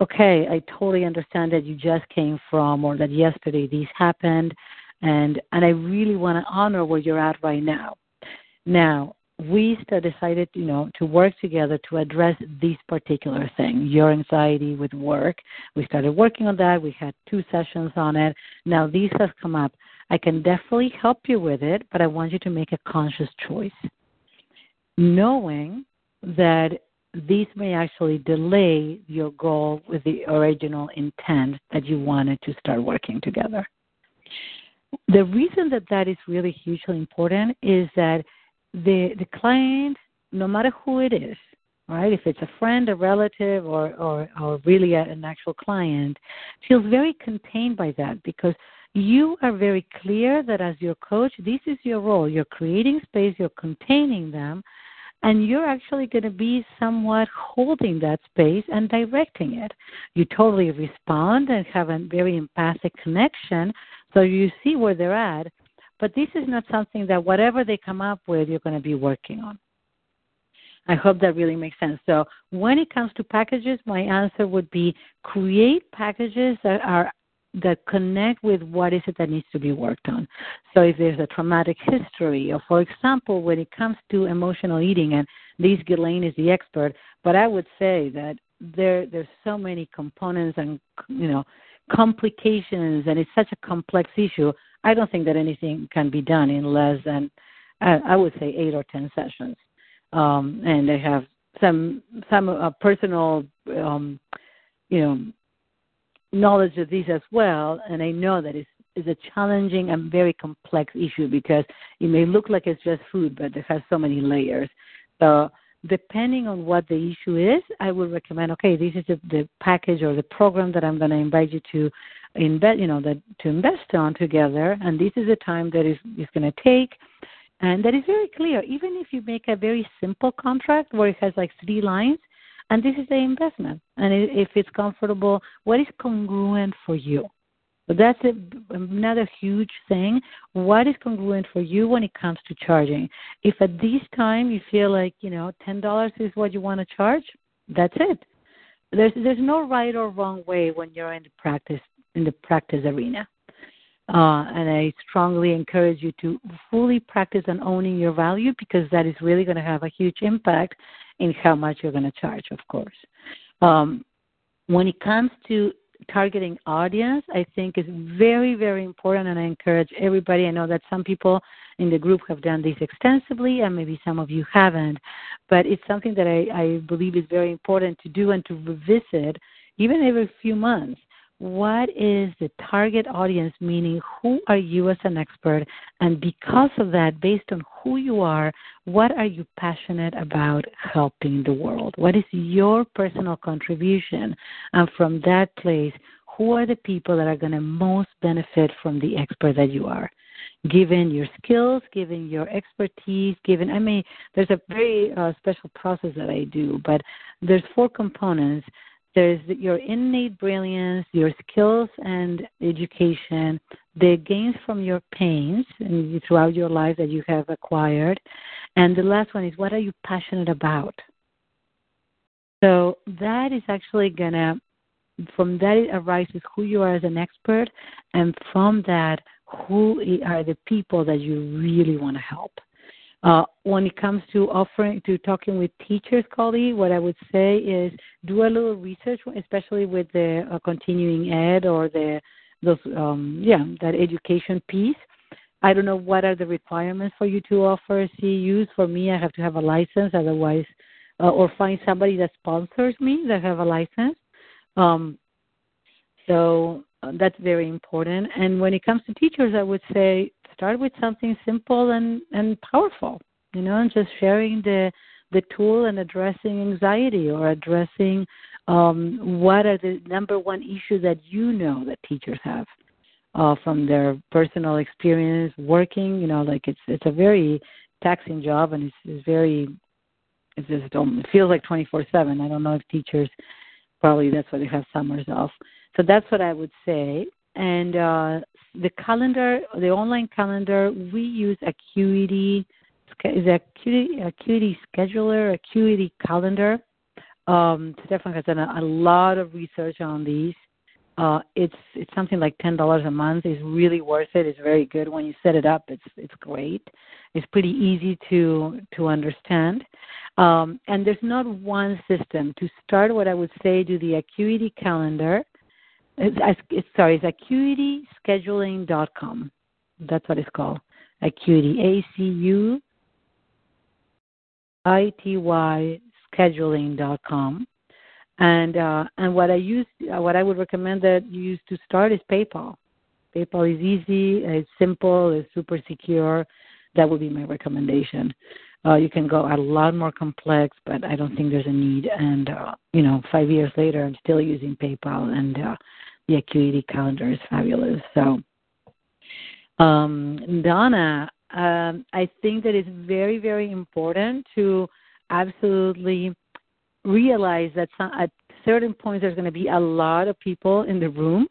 Speaker 2: Okay, I totally understand that you just came from, or that yesterday this happened, and and I really want to honor where you're at right now. Now, we decided, you know, to work together to address this particular thing, your anxiety with work. We started working on that. We had two sessions on it. Now this has come up. I can definitely help you with it, but I want you to make a conscious choice, knowing that this may actually delay your goal with the original intent that you wanted to start working together. The reason that that is really hugely important is that the the client, no matter who it is, right? If it's a friend, a relative, or or, or really an actual client, feels very contained by that because you are very clear that as your coach, this is your role. You're creating space, you're containing them, and you're actually going to be somewhat holding that space and directing it. You totally respond and have a very empathic connection, so you see where they're at, but this is not something that whatever they come up with, you're going to be working on. I hope that really makes sense. So when it comes to packages, my answer would be create packages that are that connect with what is it that needs to be worked on. So if there's a traumatic history, or for example, when it comes to emotional eating, and Lise Ghislaine is the expert, but I would say that there there's so many components and you know complications, and it's such a complex issue. I don't think that anything can be done in less than, I would say, eight or ten sessions. Um, and I have some some uh, personal, um, you know, knowledge of these as well, and I know that it's is a challenging and very complex issue because it may look like it's just food, but it has so many layers. So depending on what the issue is, I would recommend, okay, this is the, the package or the program that I'm going to invite you to invest, you know, that to invest on together, and this is the time that is is going to take, and that is very clear. Even if you make a very simple contract where it has like three lines, and this is the investment, and if it's comfortable, what is congruent for you? So that's a, another huge thing. What is congruent for you when it comes to charging? If at this time you feel like you know ten dollars is what you want to charge, that's it. there's there's no right or wrong way when you're in the practice in the practice arena. Uh, and I strongly encourage you to fully practice on owning your value because that is really going to have a huge impact in how much you're going to charge, of course. Um, when it comes to targeting audience, I think is very, very important, and I encourage everybody. I know that some people in the group have done this extensively, and maybe some of you haven't, but it's something that I, I believe is very important to do and to revisit even every few months what is the target audience, meaning who are you as an expert? And because of that, based on who you are, what are you passionate about helping the world? What is your personal contribution? And from that place, who are the people that are going to most benefit from the expert that you are? Given your skills, given your expertise, given, I mean, there's a very uh, special process that I do, but there's four components there's your innate brilliance, your skills and education, the gains from your pains and throughout your life that you have acquired. And the last one is what are you passionate about? So that is actually to, from that it arises who you are as an expert, and from that, who are the people that you really want to help. Uh, when it comes to offering to talking with teachers, Collie, what I would say is do a little research, especially with the uh, continuing ed or the those um, yeah that education piece. I don't know what are the requirements for you to offer CEUs. For me, I have to have a license, otherwise, uh, or find somebody that sponsors me that have a license. Um, so uh, that's very important. And when it comes to teachers, I would say start with something simple and and powerful you know and just sharing the the tool and addressing anxiety or addressing um, what are the number one issues that you know that teachers have uh, from their personal experience working. You know, like it's it's a very taxing job and it's, it's very it just it feels like 24/7. I don't know if teachers probably that's why they have summers off. So that's what I would say. And uh, the calendar, the online calendar, we use Acuity, is Acuity, Acuity Scheduler, Acuity Calendar. Um, Stefan has done a, a lot of research on these. Uh, it's it's something like ten dollars a month. It's really worth it. It's very good when you set it up. It's it's great. It's pretty easy to to understand. Um, and there's not one system. To start, what I would say, do the Acuity calendar it's, sorry, it's acuityscheduling.com. That's what it's called. Acuity, A C U I T Y scheduling.com. And uh, and what I use, uh, what I would recommend that you use to start is PayPal. PayPal is easy, it's simple, it's super secure. That would be my recommendation. Uh, you can go a lot more complex, but I don't think there's a need. And uh, you know, five years later, I'm still using PayPal, and uh, the Acuity calendar is fabulous. So, um, Donna, um, I think that it's very, very important to absolutely realize that some, at certain points there's going to be a lot of people in the room,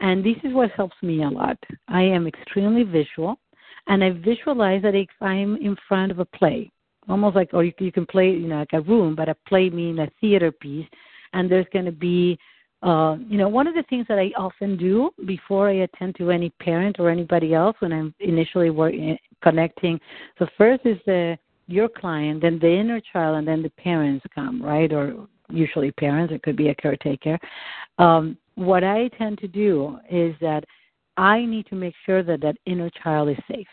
Speaker 2: and this is what helps me a lot. I am extremely visual, and I visualize that if I'm in front of a play, almost like, or you, you can play, you know, like a room, but a play meaning a theater piece, and there's going to be uh, you know, one of the things that I often do before I attend to any parent or anybody else when I'm initially working, eh, connecting. So first is the your client, then the inner child, and then the parents come, right? Or usually parents. It could be a caretaker. Um, what I tend to do is that I need to make sure that that inner child is safe.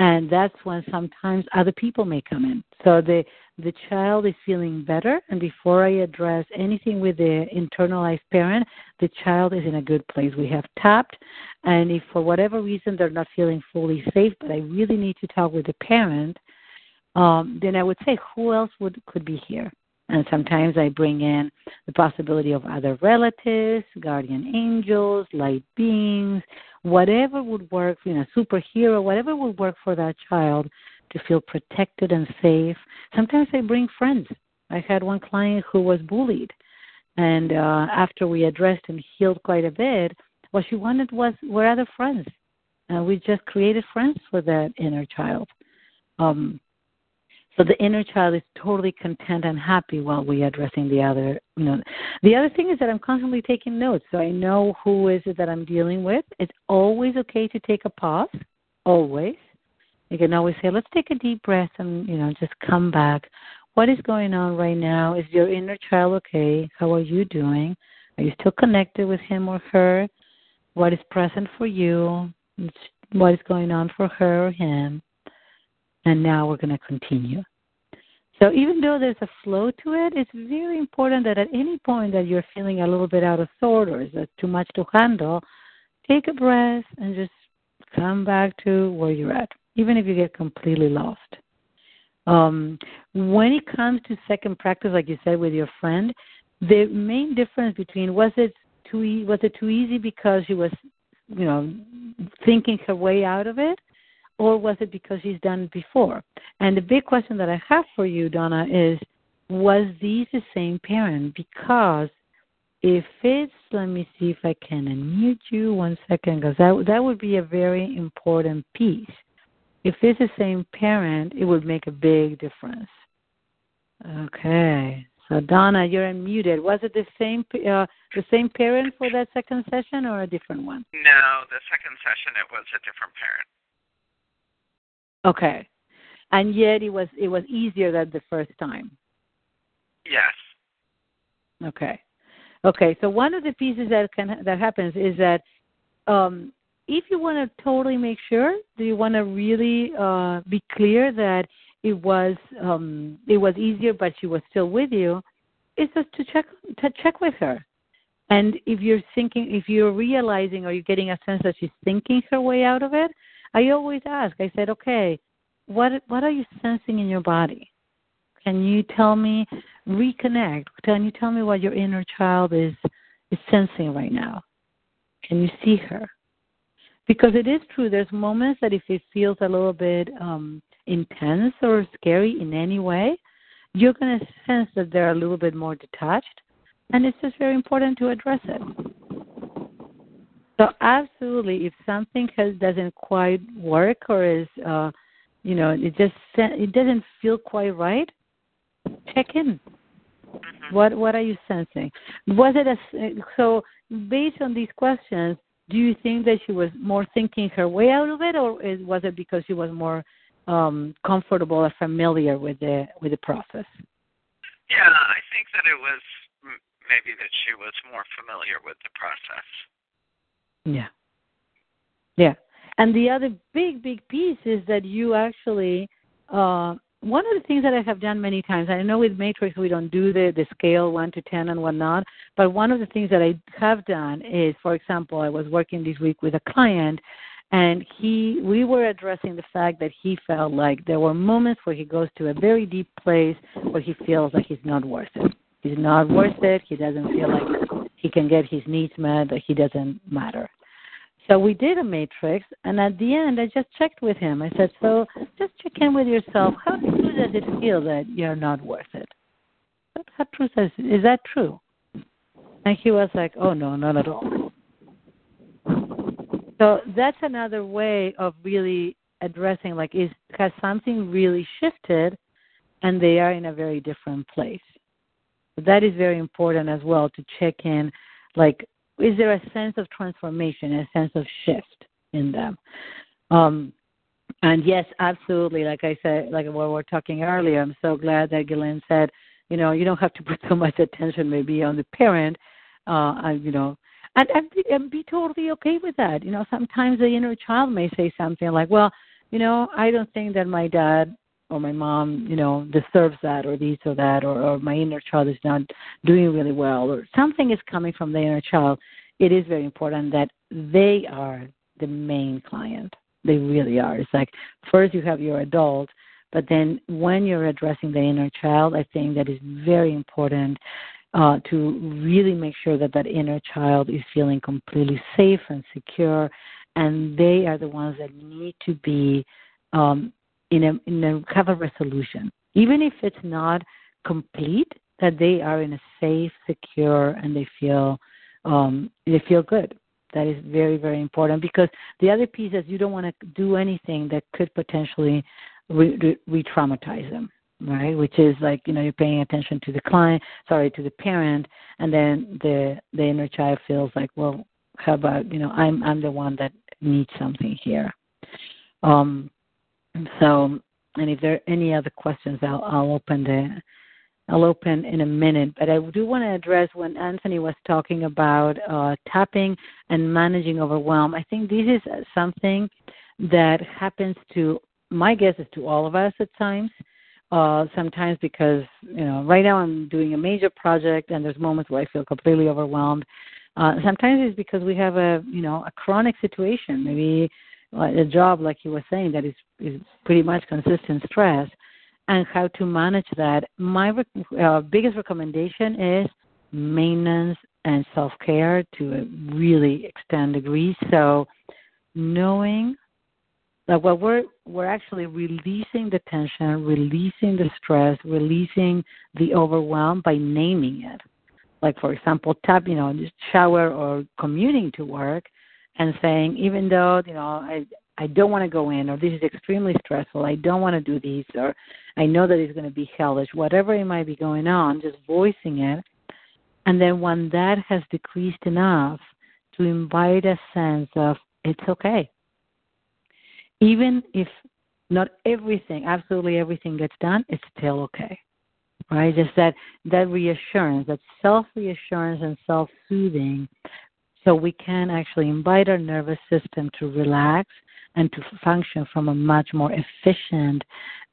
Speaker 2: And that's when sometimes other people may come in. So the the child is feeling better. And before i address anything with the internalized parent the child is in a good place. We have tapped. And if for whatever reason they're not feeling fully safe but i really need to talk with the parent um, then i would say who else would could be here and sometimes I bring in the possibility of other relatives, guardian angels, light beings, whatever would work, you know, superhero, whatever would work for that child to feel protected and safe. Sometimes I bring friends. I had one client who was bullied, and uh, after we addressed and healed quite a bit, what she wanted was were other friends, and we just created friends for that inner child. Um, So the inner child is totally content and happy while we are addressing the other. You know, the other thing is that I'm constantly taking notes, so I know who is it that I'm dealing with. It's always okay to take a pause. Always, you can always say, "Let's take a deep breath and you know just come back." What is going on right now? Is your inner child okay? How are you doing? Are you still connected with him or her? What is present for you? What is going on for her or him? And now we're going to continue. So even though there's a flow to it, it's very important that at any point that you're feeling a little bit out of sort or is too much to handle, take a breath and just come back to where you're at, even if you get completely lost. Um, when it comes to second practice, like you said with your friend, the main difference between was it too e- was it too easy because she was, you know, thinking her way out of it, or was it because she's done it before? And the big question that I have for you, Donna, is was these the same parent? Because if it's, let me see if I can unmute you one second, because that that would be a very important piece. If it's the same parent, it would make a big difference. Okay, so Donna, you're unmuted. Was it the same uh, the same parent for that second session or a different one?
Speaker 1: No, the second session it was a different parent.
Speaker 2: Okay. And yet it was it was easier than the first time.
Speaker 1: Yes.
Speaker 2: Okay. Okay. So one of the pieces that can that happens is that um, if you want to totally make sure, do you want to really uh, be clear that it was um, it was easier, but she was still with you? It's just to check to check with her. And if you're thinking, if you're realizing or you're getting a sense that she's thinking her way out of it, I always ask. I said, okay, what what are you sensing in your body? Can you tell me reconnect? Can you tell me what your inner child is is sensing right now? Can you see her? Because it is true. There's moments that if it feels a little bit um, intense or scary in any way, you're going to sense that they're a little bit more detached, and it's just very important to address it. So absolutely, if something has doesn't quite work or is, uh, you know, it just it doesn't feel quite right, check in.
Speaker 1: Mm-hmm.
Speaker 2: What what are you sensing? Was it a so based on these questions? Do you think that she was more thinking her way out of it, or is, was it because she was more um, comfortable or familiar with the with the process?
Speaker 1: Yeah, I think that it was maybe that she was more familiar with the process.
Speaker 2: Yeah. Yeah. And the other big, big piece is that you actually, uh, one of the things that I have done many times, I know with Matrix we don't do the, the scale 1 to 10 and whatnot, but one of the things that I have done is, for example, I was working this week with a client and he we were addressing the fact that he felt like there were moments where he goes to a very deep place where he feels like he's not worth it he's not worth it he doesn't feel like he can get his needs met that he doesn't matter so we did a matrix, and at the end, I just checked with him. I said, "So just check in with yourself. How true does it feel that you're not worth it? How true is is that true?" And he was like, "Oh no, not at all." So that's another way of really addressing, like, is has something really shifted, and they are in a very different place. So that is very important as well to check in, like is there a sense of transformation, a sense of shift in them? Um, and yes, absolutely. Like I said, like what we were talking earlier, I'm so glad that Gillian said, you know, you don't have to put so much attention maybe on the parent, uh, and, you know, and, and, be, and be totally okay with that. You know, sometimes the inner child may say something like, well, you know, I don't think that my dad or my mom, you know, deserves that or this or that or, or my inner child is not doing really well or something is coming from the inner child, it is very important that they are the main client. They really are. It's like first you have your adult, but then when you're addressing the inner child, I think that is very important uh, to really make sure that that inner child is feeling completely safe and secure, and they are the ones that need to be um, in a in a have a resolution, even if it's not complete. That they are in a safe, secure, and they feel um, they feel good. That is very very important because the other piece is you don't want to do anything that could potentially re- re- traumatize them. right? Which is like you know you're paying attention to the client, sorry, to the parent, and then the the inner child feels like, well, how about you know I'm I'm the one that needs something here. Um, so, and if there are any other questions, I'll I'll open the I'll open in a minute, but I do want to address when Anthony was talking about uh, tapping and managing overwhelm. I think this is something that happens to my guess is to all of us at times. Uh, sometimes because you know right now I'm doing a major project and there's moments where I feel completely overwhelmed. Uh, sometimes it's because we have a you know a chronic situation, maybe a job like you were saying that is is pretty much consistent stress, and how to manage that. My uh, biggest recommendation is maintenance and self care to a really extended degree. So knowing that what we're we're actually releasing the tension, releasing the stress, releasing the overwhelm by naming it. Like for example, tap, you know, just shower or commuting to work, and saying, even though you know I I don't want to go in, or this is extremely stressful, I don't want to do this, or I know that it's going to be hellish, whatever it might be going on, just voicing it. And then when that has decreased enough, to invite a sense of it's okay even if not everything, absolutely everything gets done, it's still okay. Right? Just that that reassurance, that self reassurance and self soothing so we can actually invite our nervous system to relax and to function from a much more efficient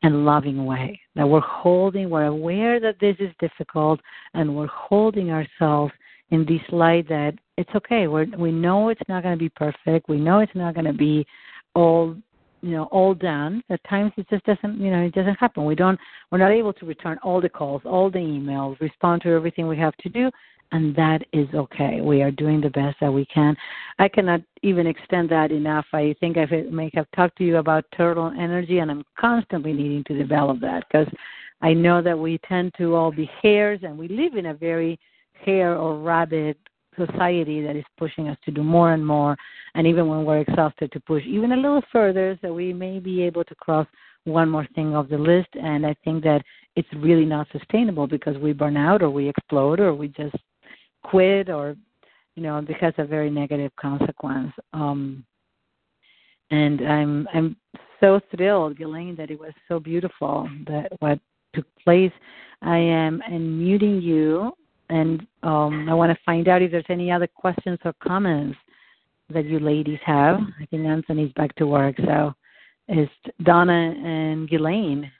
Speaker 2: and loving way. That we're holding, we're aware that this is difficult, and we're holding ourselves in this light that it's okay. We're, we know it's not going to be perfect. We know it's not going to be all you know all done at times it just doesn't you know it doesn't happen we don't we're not able to return all the calls all the emails respond to everything we have to do and that is okay. We are doing the best that we can. I cannot even extend that enough. I think i may have talked to you about turtle energy and i'm constantly needing to develop that because i know that we tend to all be hares and we live in a very hare or rabbit society that is pushing us to do more and more, and even when we're exhausted, to push even a little further, so we may be able to cross one more thing off the list. And I think that it's really not sustainable because we burn out, or we explode, or we just quit, or you know, because of very negative consequence. Um, and I'm I'm so thrilled, Ghislaine, that it was so beautiful that what took place. I am unmuting you and um, I want to find out if there's any other questions or comments that you ladies have. I think Anthony's back to work, so it's Donna and Ghislaine.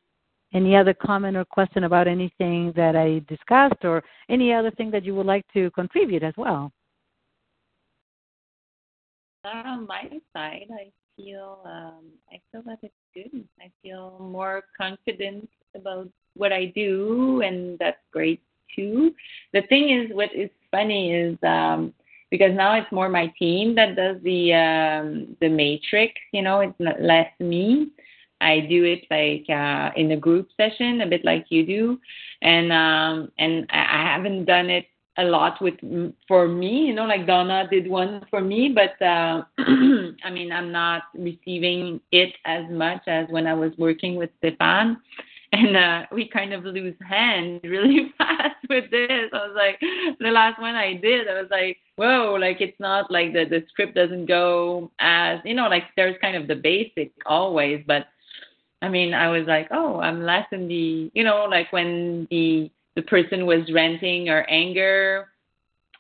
Speaker 2: Any other comment or question about anything that I discussed, or any other thing that you would like to contribute as well?
Speaker 5: On my side, I feel um, I feel that it's good. I feel more confident about what I do, and that's great too. The thing is, what is funny is um, because now it's more my team that does the um, the matrix. You know, it's not less me. I do it like uh, in a group session, a bit like you do, and um, and I haven't done it a lot with for me. You know, like Donna did one for me, but uh, *clears throat* I mean, I'm not receiving it as much as when I was working with Stefan and uh, we kind of lose hand *laughs* really fast with this. I was like, the last one I did, I was like, whoa, like it's not like the the script doesn't go as you know, like there's kind of the basic always, but I mean, I was like, oh, I'm less in the, you know, like when the the person was renting or anger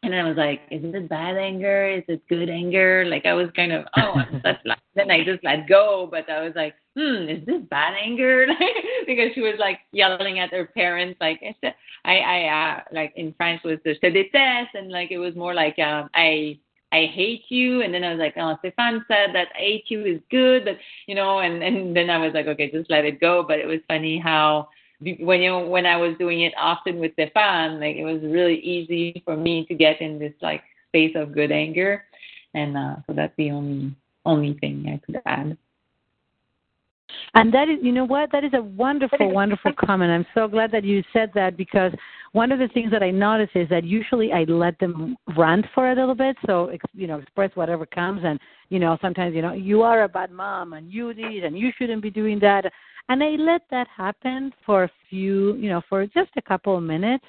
Speaker 5: and I was like, isn't it bad anger? Is it good anger? Like I was kind of, oh, that's *laughs* like, then I just let go. But I was like, hmm, is this bad anger? *laughs* because she was like yelling at her parents, like I, I, uh, like in French was the je déteste, and like it was more like um, I, I hate you. And then I was like, oh, Stefan said that I hate you is good, but you know, and and then I was like, okay, just let it go. But it was funny how when you when I was doing it often with Stefan, like it was really easy for me to get in this like space of good anger, and uh, so that's the only only thing I could add.
Speaker 2: And that is, you know what? That is a wonderful, wonderful comment. I'm so glad that you said that because one of the things that I notice is that usually I let them rant for a little bit, so you know, express whatever comes, and you know, sometimes you know, you are a bad mom, and you this, and you shouldn't be doing that, And I let that happen for a few, you know, for just a couple of minutes.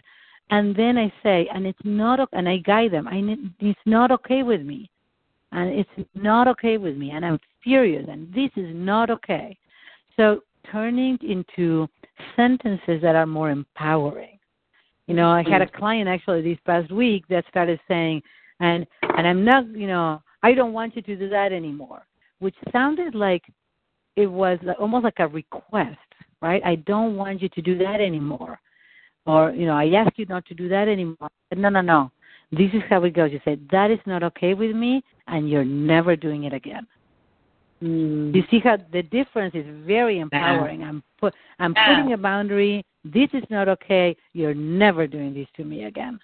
Speaker 2: And then I say, and it's not, and I guide them. I, it's not okay with me, and it's not okay with me, and I'm furious, and this is not okay. So turning into sentences that are more empowering. You know, I had a mm-hmm. client actually this past week that started saying, and and I'm not, you know, I don't want you to do that anymore, which sounded like it was almost like a request, right? I don't want you to do that anymore, or you know, I ask you not to do that anymore. But no, no, no. This is how it goes. You say that is not okay with me, and you're never doing it again.
Speaker 5: Mm.
Speaker 2: You see how the difference is very empowering. I'm put, I'm putting a boundary. This is not okay. You're never doing this to me again.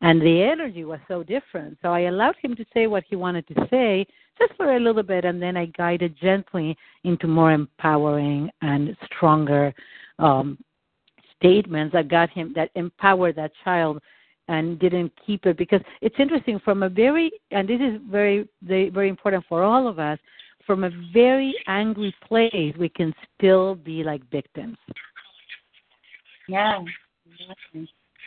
Speaker 2: And the energy was so different. So I allowed him to say what he wanted to say just for a little bit, and then I guided gently into more empowering and stronger um, statements that got him that empowered that child and didn't keep it because it's interesting from a very and this is very very, very important for all of us from a very angry place, we can still be like victims.
Speaker 5: Yeah.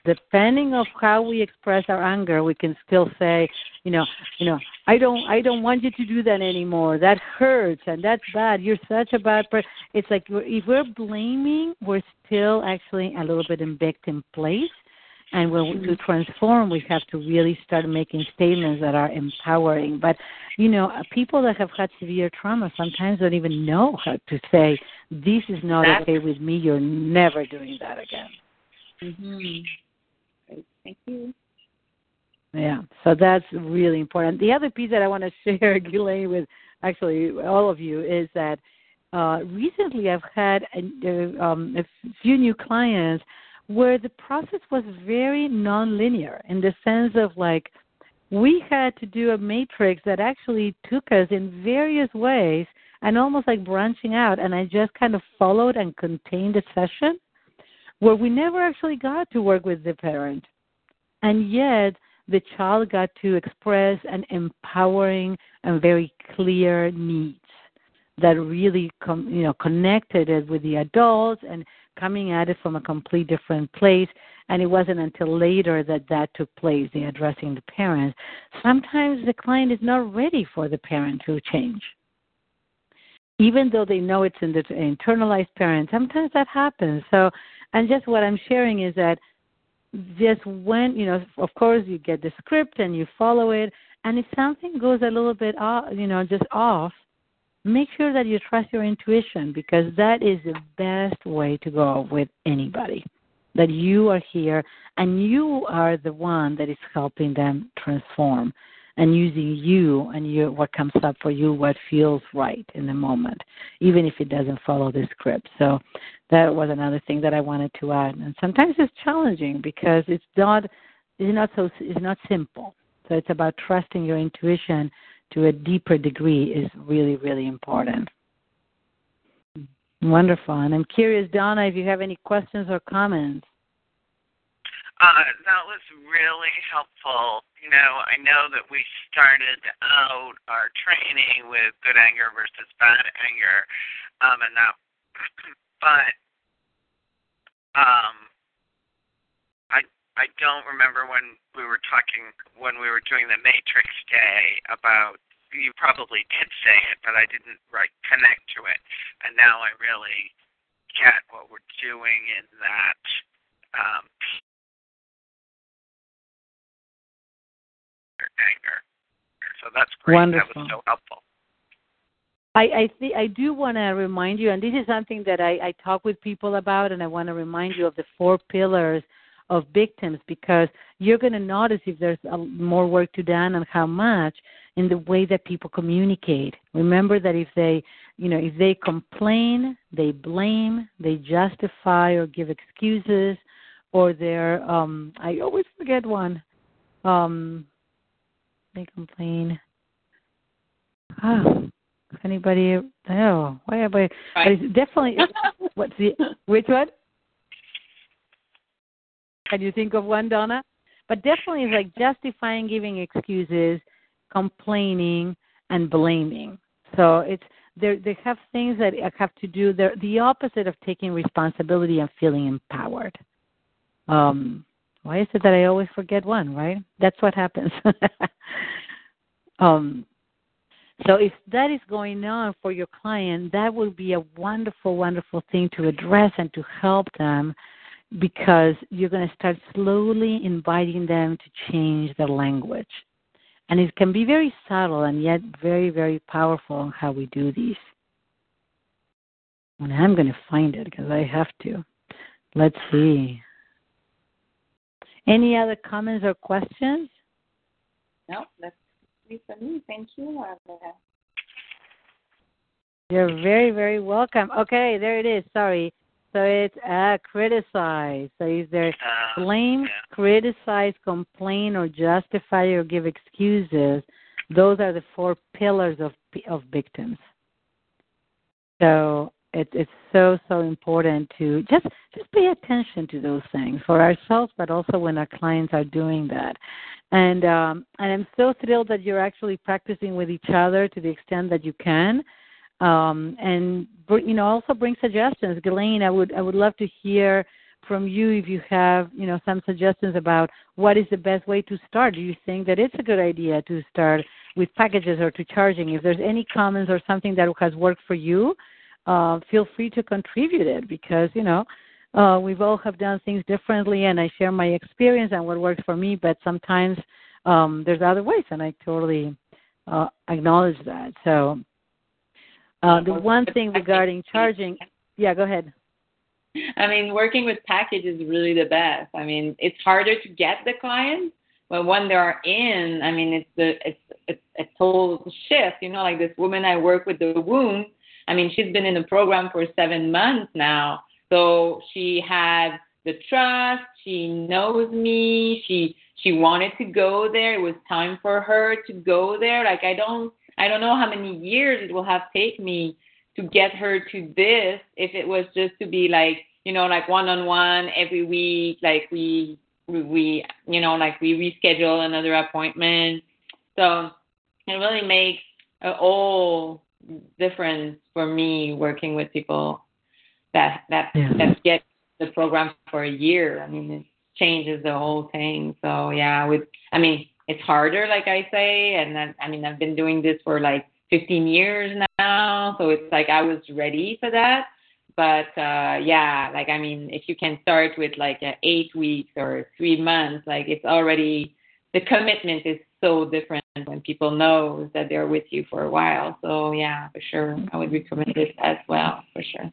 Speaker 2: Depending of how we express our anger, we can still say, you know, you know, I don't, I don't want you to do that anymore. That hurts and that's bad. You're such a bad person. It's like if we're blaming, we're still actually a little bit in victim place and when to transform, we have to really start making statements that are empowering. But you know, uh, people that have had severe trauma sometimes don't even know how to say, "This is not
Speaker 5: That's,
Speaker 2: okay with me. You're never doing that again."
Speaker 5: Mm-hmm. Great. Thank you.
Speaker 2: Yeah, so that's really important. The other piece that I want to *laughs* share, Ghislaine, with actually all of you is that uh, recently I've had a, um, a few new clients where the process was very nonlinear in the sense of like we had to do a matrix that actually took us in various ways and almost like branching out and I just kind of followed and contained the session where we never actually got to work with the parent. And yet the child got to express an empowering and very clear needs that really com- you know connected it with the adults and coming at it from a complete different place and it wasn't until later that that took place the addressing the parents. Sometimes the client is not ready for the parent to change. Even though they know it's in the internalized parent sometimes that happens. So and just what i'm sharing is that just when you know of course you get the script and you follow it and if something goes a little bit off you know just off make sure that you trust your intuition because that is the best way to go with anybody. That you are here and you are the one that is helping them transform and using you and you, what comes up for you, what feels right in the moment, even if it doesn't follow the script. So that was another thing that I wanted to add. And sometimes it's challenging because it's not it's not so it's not simple. So it's about trusting your intuition to a deeper degree is really, really important. Wonderful. And I'm curious, Donna, if you have any questions or comments.
Speaker 1: Uh, that was really helpful. You know, I know that we started out our training with good anger versus bad anger, um, and that, *clears throat* but um, I I don't remember when we were talking when we were doing the Matrix Day about you probably did say it, but I didn't right connect to it, and now I really get what we're doing in that. Um, anger. So that's great.
Speaker 2: Wonderful.
Speaker 1: That was so helpful.
Speaker 2: I I, th- I do want to remind you, and this is something that I, I talk with people about, and I want to remind you of the four pillars of victims because you're going to notice if there's a, more work to done and how much in the way that people communicate. Remember that if they, you know, if they complain, they blame, they justify or give excuses, or they're, um, I always forget one. Um, they complain. Ah, if anybody, oh, why am I?
Speaker 5: Right.
Speaker 2: Definitely. *laughs* what's the which one? Can you think of one, Donna? But definitely it's like justifying, giving excuses, complaining, and blaming. So it's they they have things that have to do. They're the opposite of taking responsibility and feeling empowered. Um, why is it that I always forget one? Right? That's what happens. *laughs* um, so if that is going on for your client, that would be a wonderful, wonderful thing to address and to help them because you're going to start slowly inviting them to change their language. And it can be very subtle and yet very, very powerful in how we do these. And I'm going to find it because I have to. Let's see. Any other comments or questions?
Speaker 5: No, that's me for me. Thank you.
Speaker 2: You're very, very welcome. Okay, there it is. Sorry. So it's uh, criticize. So is there
Speaker 1: Uh,
Speaker 2: blame,
Speaker 1: yeah.
Speaker 2: criticize, complain, or justify or give excuses? Those are the four pillars of of victims. So it's it's so so important to just just pay attention to those things for ourselves, but also when our clients are doing that. And um, and I'm so thrilled that you're actually practicing with each other to the extent that you can um, and you know also bring suggestions. Ghislaine, I would I would love to hear from you if you have you know some suggestions about what is the best way to start. Do you think that it's a good idea to start with packages or to charging? If there's any comments or something that has worked for you, uh, feel free to contribute it because you know uh, we've all have done things differently, and I share my experience and what works for me. But sometimes um, there's other ways, and I totally uh, acknowledge that. So uh, the one thing regarding charging, yeah, go ahead.
Speaker 5: I mean, working with package is really the best. I mean, it's harder to get the clients, but when they're in, I mean, it's the it's it's a total shift. You know, like this woman I work with the wound. I mean, she's been in the program for seven months now, so she had the trust. She knows me. She she wanted to go there. It was time for her to go there. Like I don't I don't know how many years it will have take me to get her to this if it was just to be like you know like one on one every week like we we you know like we reschedule another appointment. So it really makes a whole difference for me working with people that that
Speaker 2: Yeah.
Speaker 5: that get the program for a year. I mean it changes the whole thing. So yeah with i mean it's harder like i say and then i mean i've been doing this for like 15 years now so it's like i was ready for that. But uh yeah like i mean if you can start with like uh, eight weeks or three months like it's already the commitment is so different when people know that they're with you for a while. So yeah for sure i would recommend it as well for sure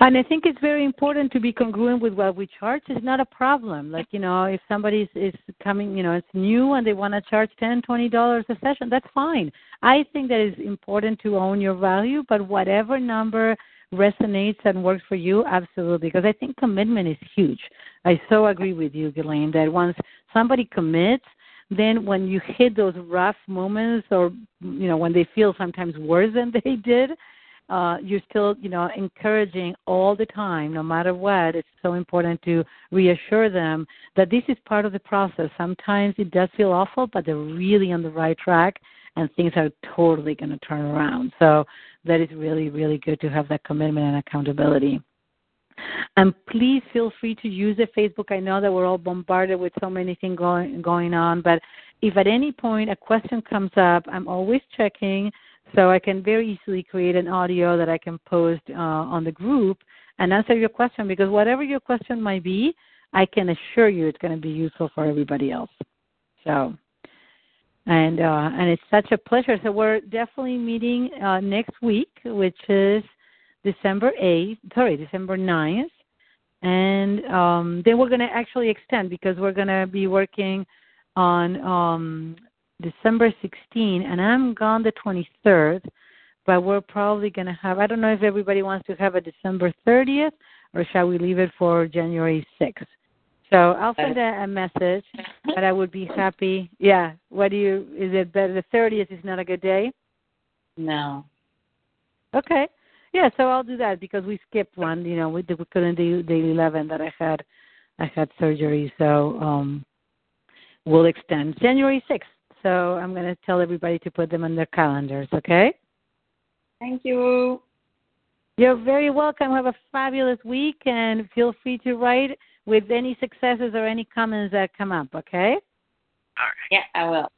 Speaker 2: And I think it's very important to be congruent with what we charge. It's not a problem. Like you know, if somebody is, coming, you know, it's new and they want to charge ten, twenty dollars a session, that's fine. I think that it's important to own your value, but whatever number resonates and works for you, absolutely. Because I think commitment is huge. I so agree with you, Ghislaine, that once somebody commits, then when you hit those rough moments, or you know, when they feel sometimes worse than *laughs* they did uh, you're still, you know, encouraging all the time, no matter what. It's so important to reassure them that this is part of the process. Sometimes it does feel awful, but they're really on the right track, and things are totally going to turn around. So that is really, really good to have that commitment and accountability. And please feel free to use the Facebook. I know that we're all bombarded with so many things going going on, but if at any point a question comes up, I'm always checking so I can very easily create an audio that I can post uh, on the group and answer your question because whatever your question might be, I can assure you it's going to be useful for everybody else. So, and uh, and it's such a pleasure. So we're definitely meeting uh, next week, which is December eighth. Sorry, December 9th. and um, then we're going to actually extend because we're going to be working on um, December 16, and I'm gone the 23rd, but we're probably going to have, I don't know if everybody wants to have a December 30th or shall we leave it for January 6th. So I'll send a, a message, but I would be happy. Yeah, what do you, is it better? The 30th is not a good day?
Speaker 5: no
Speaker 2: Okay. Yeah, so I'll do that because we skipped one. You know, we, we couldn't do the 11 that I had. I had surgery, so um, we'll extend January 6th. So I'm going to tell everybody to put them on their calendars. Okay.
Speaker 5: Thank you.
Speaker 2: You're very welcome. Have a fabulous week and feel free to write with any successes or any comments that come up, okay?
Speaker 1: All right.
Speaker 5: Yeah, I will.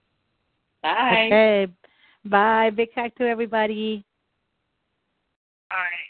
Speaker 5: Bye.
Speaker 2: Okay. Bye. Big hug to everybody.
Speaker 1: Bye.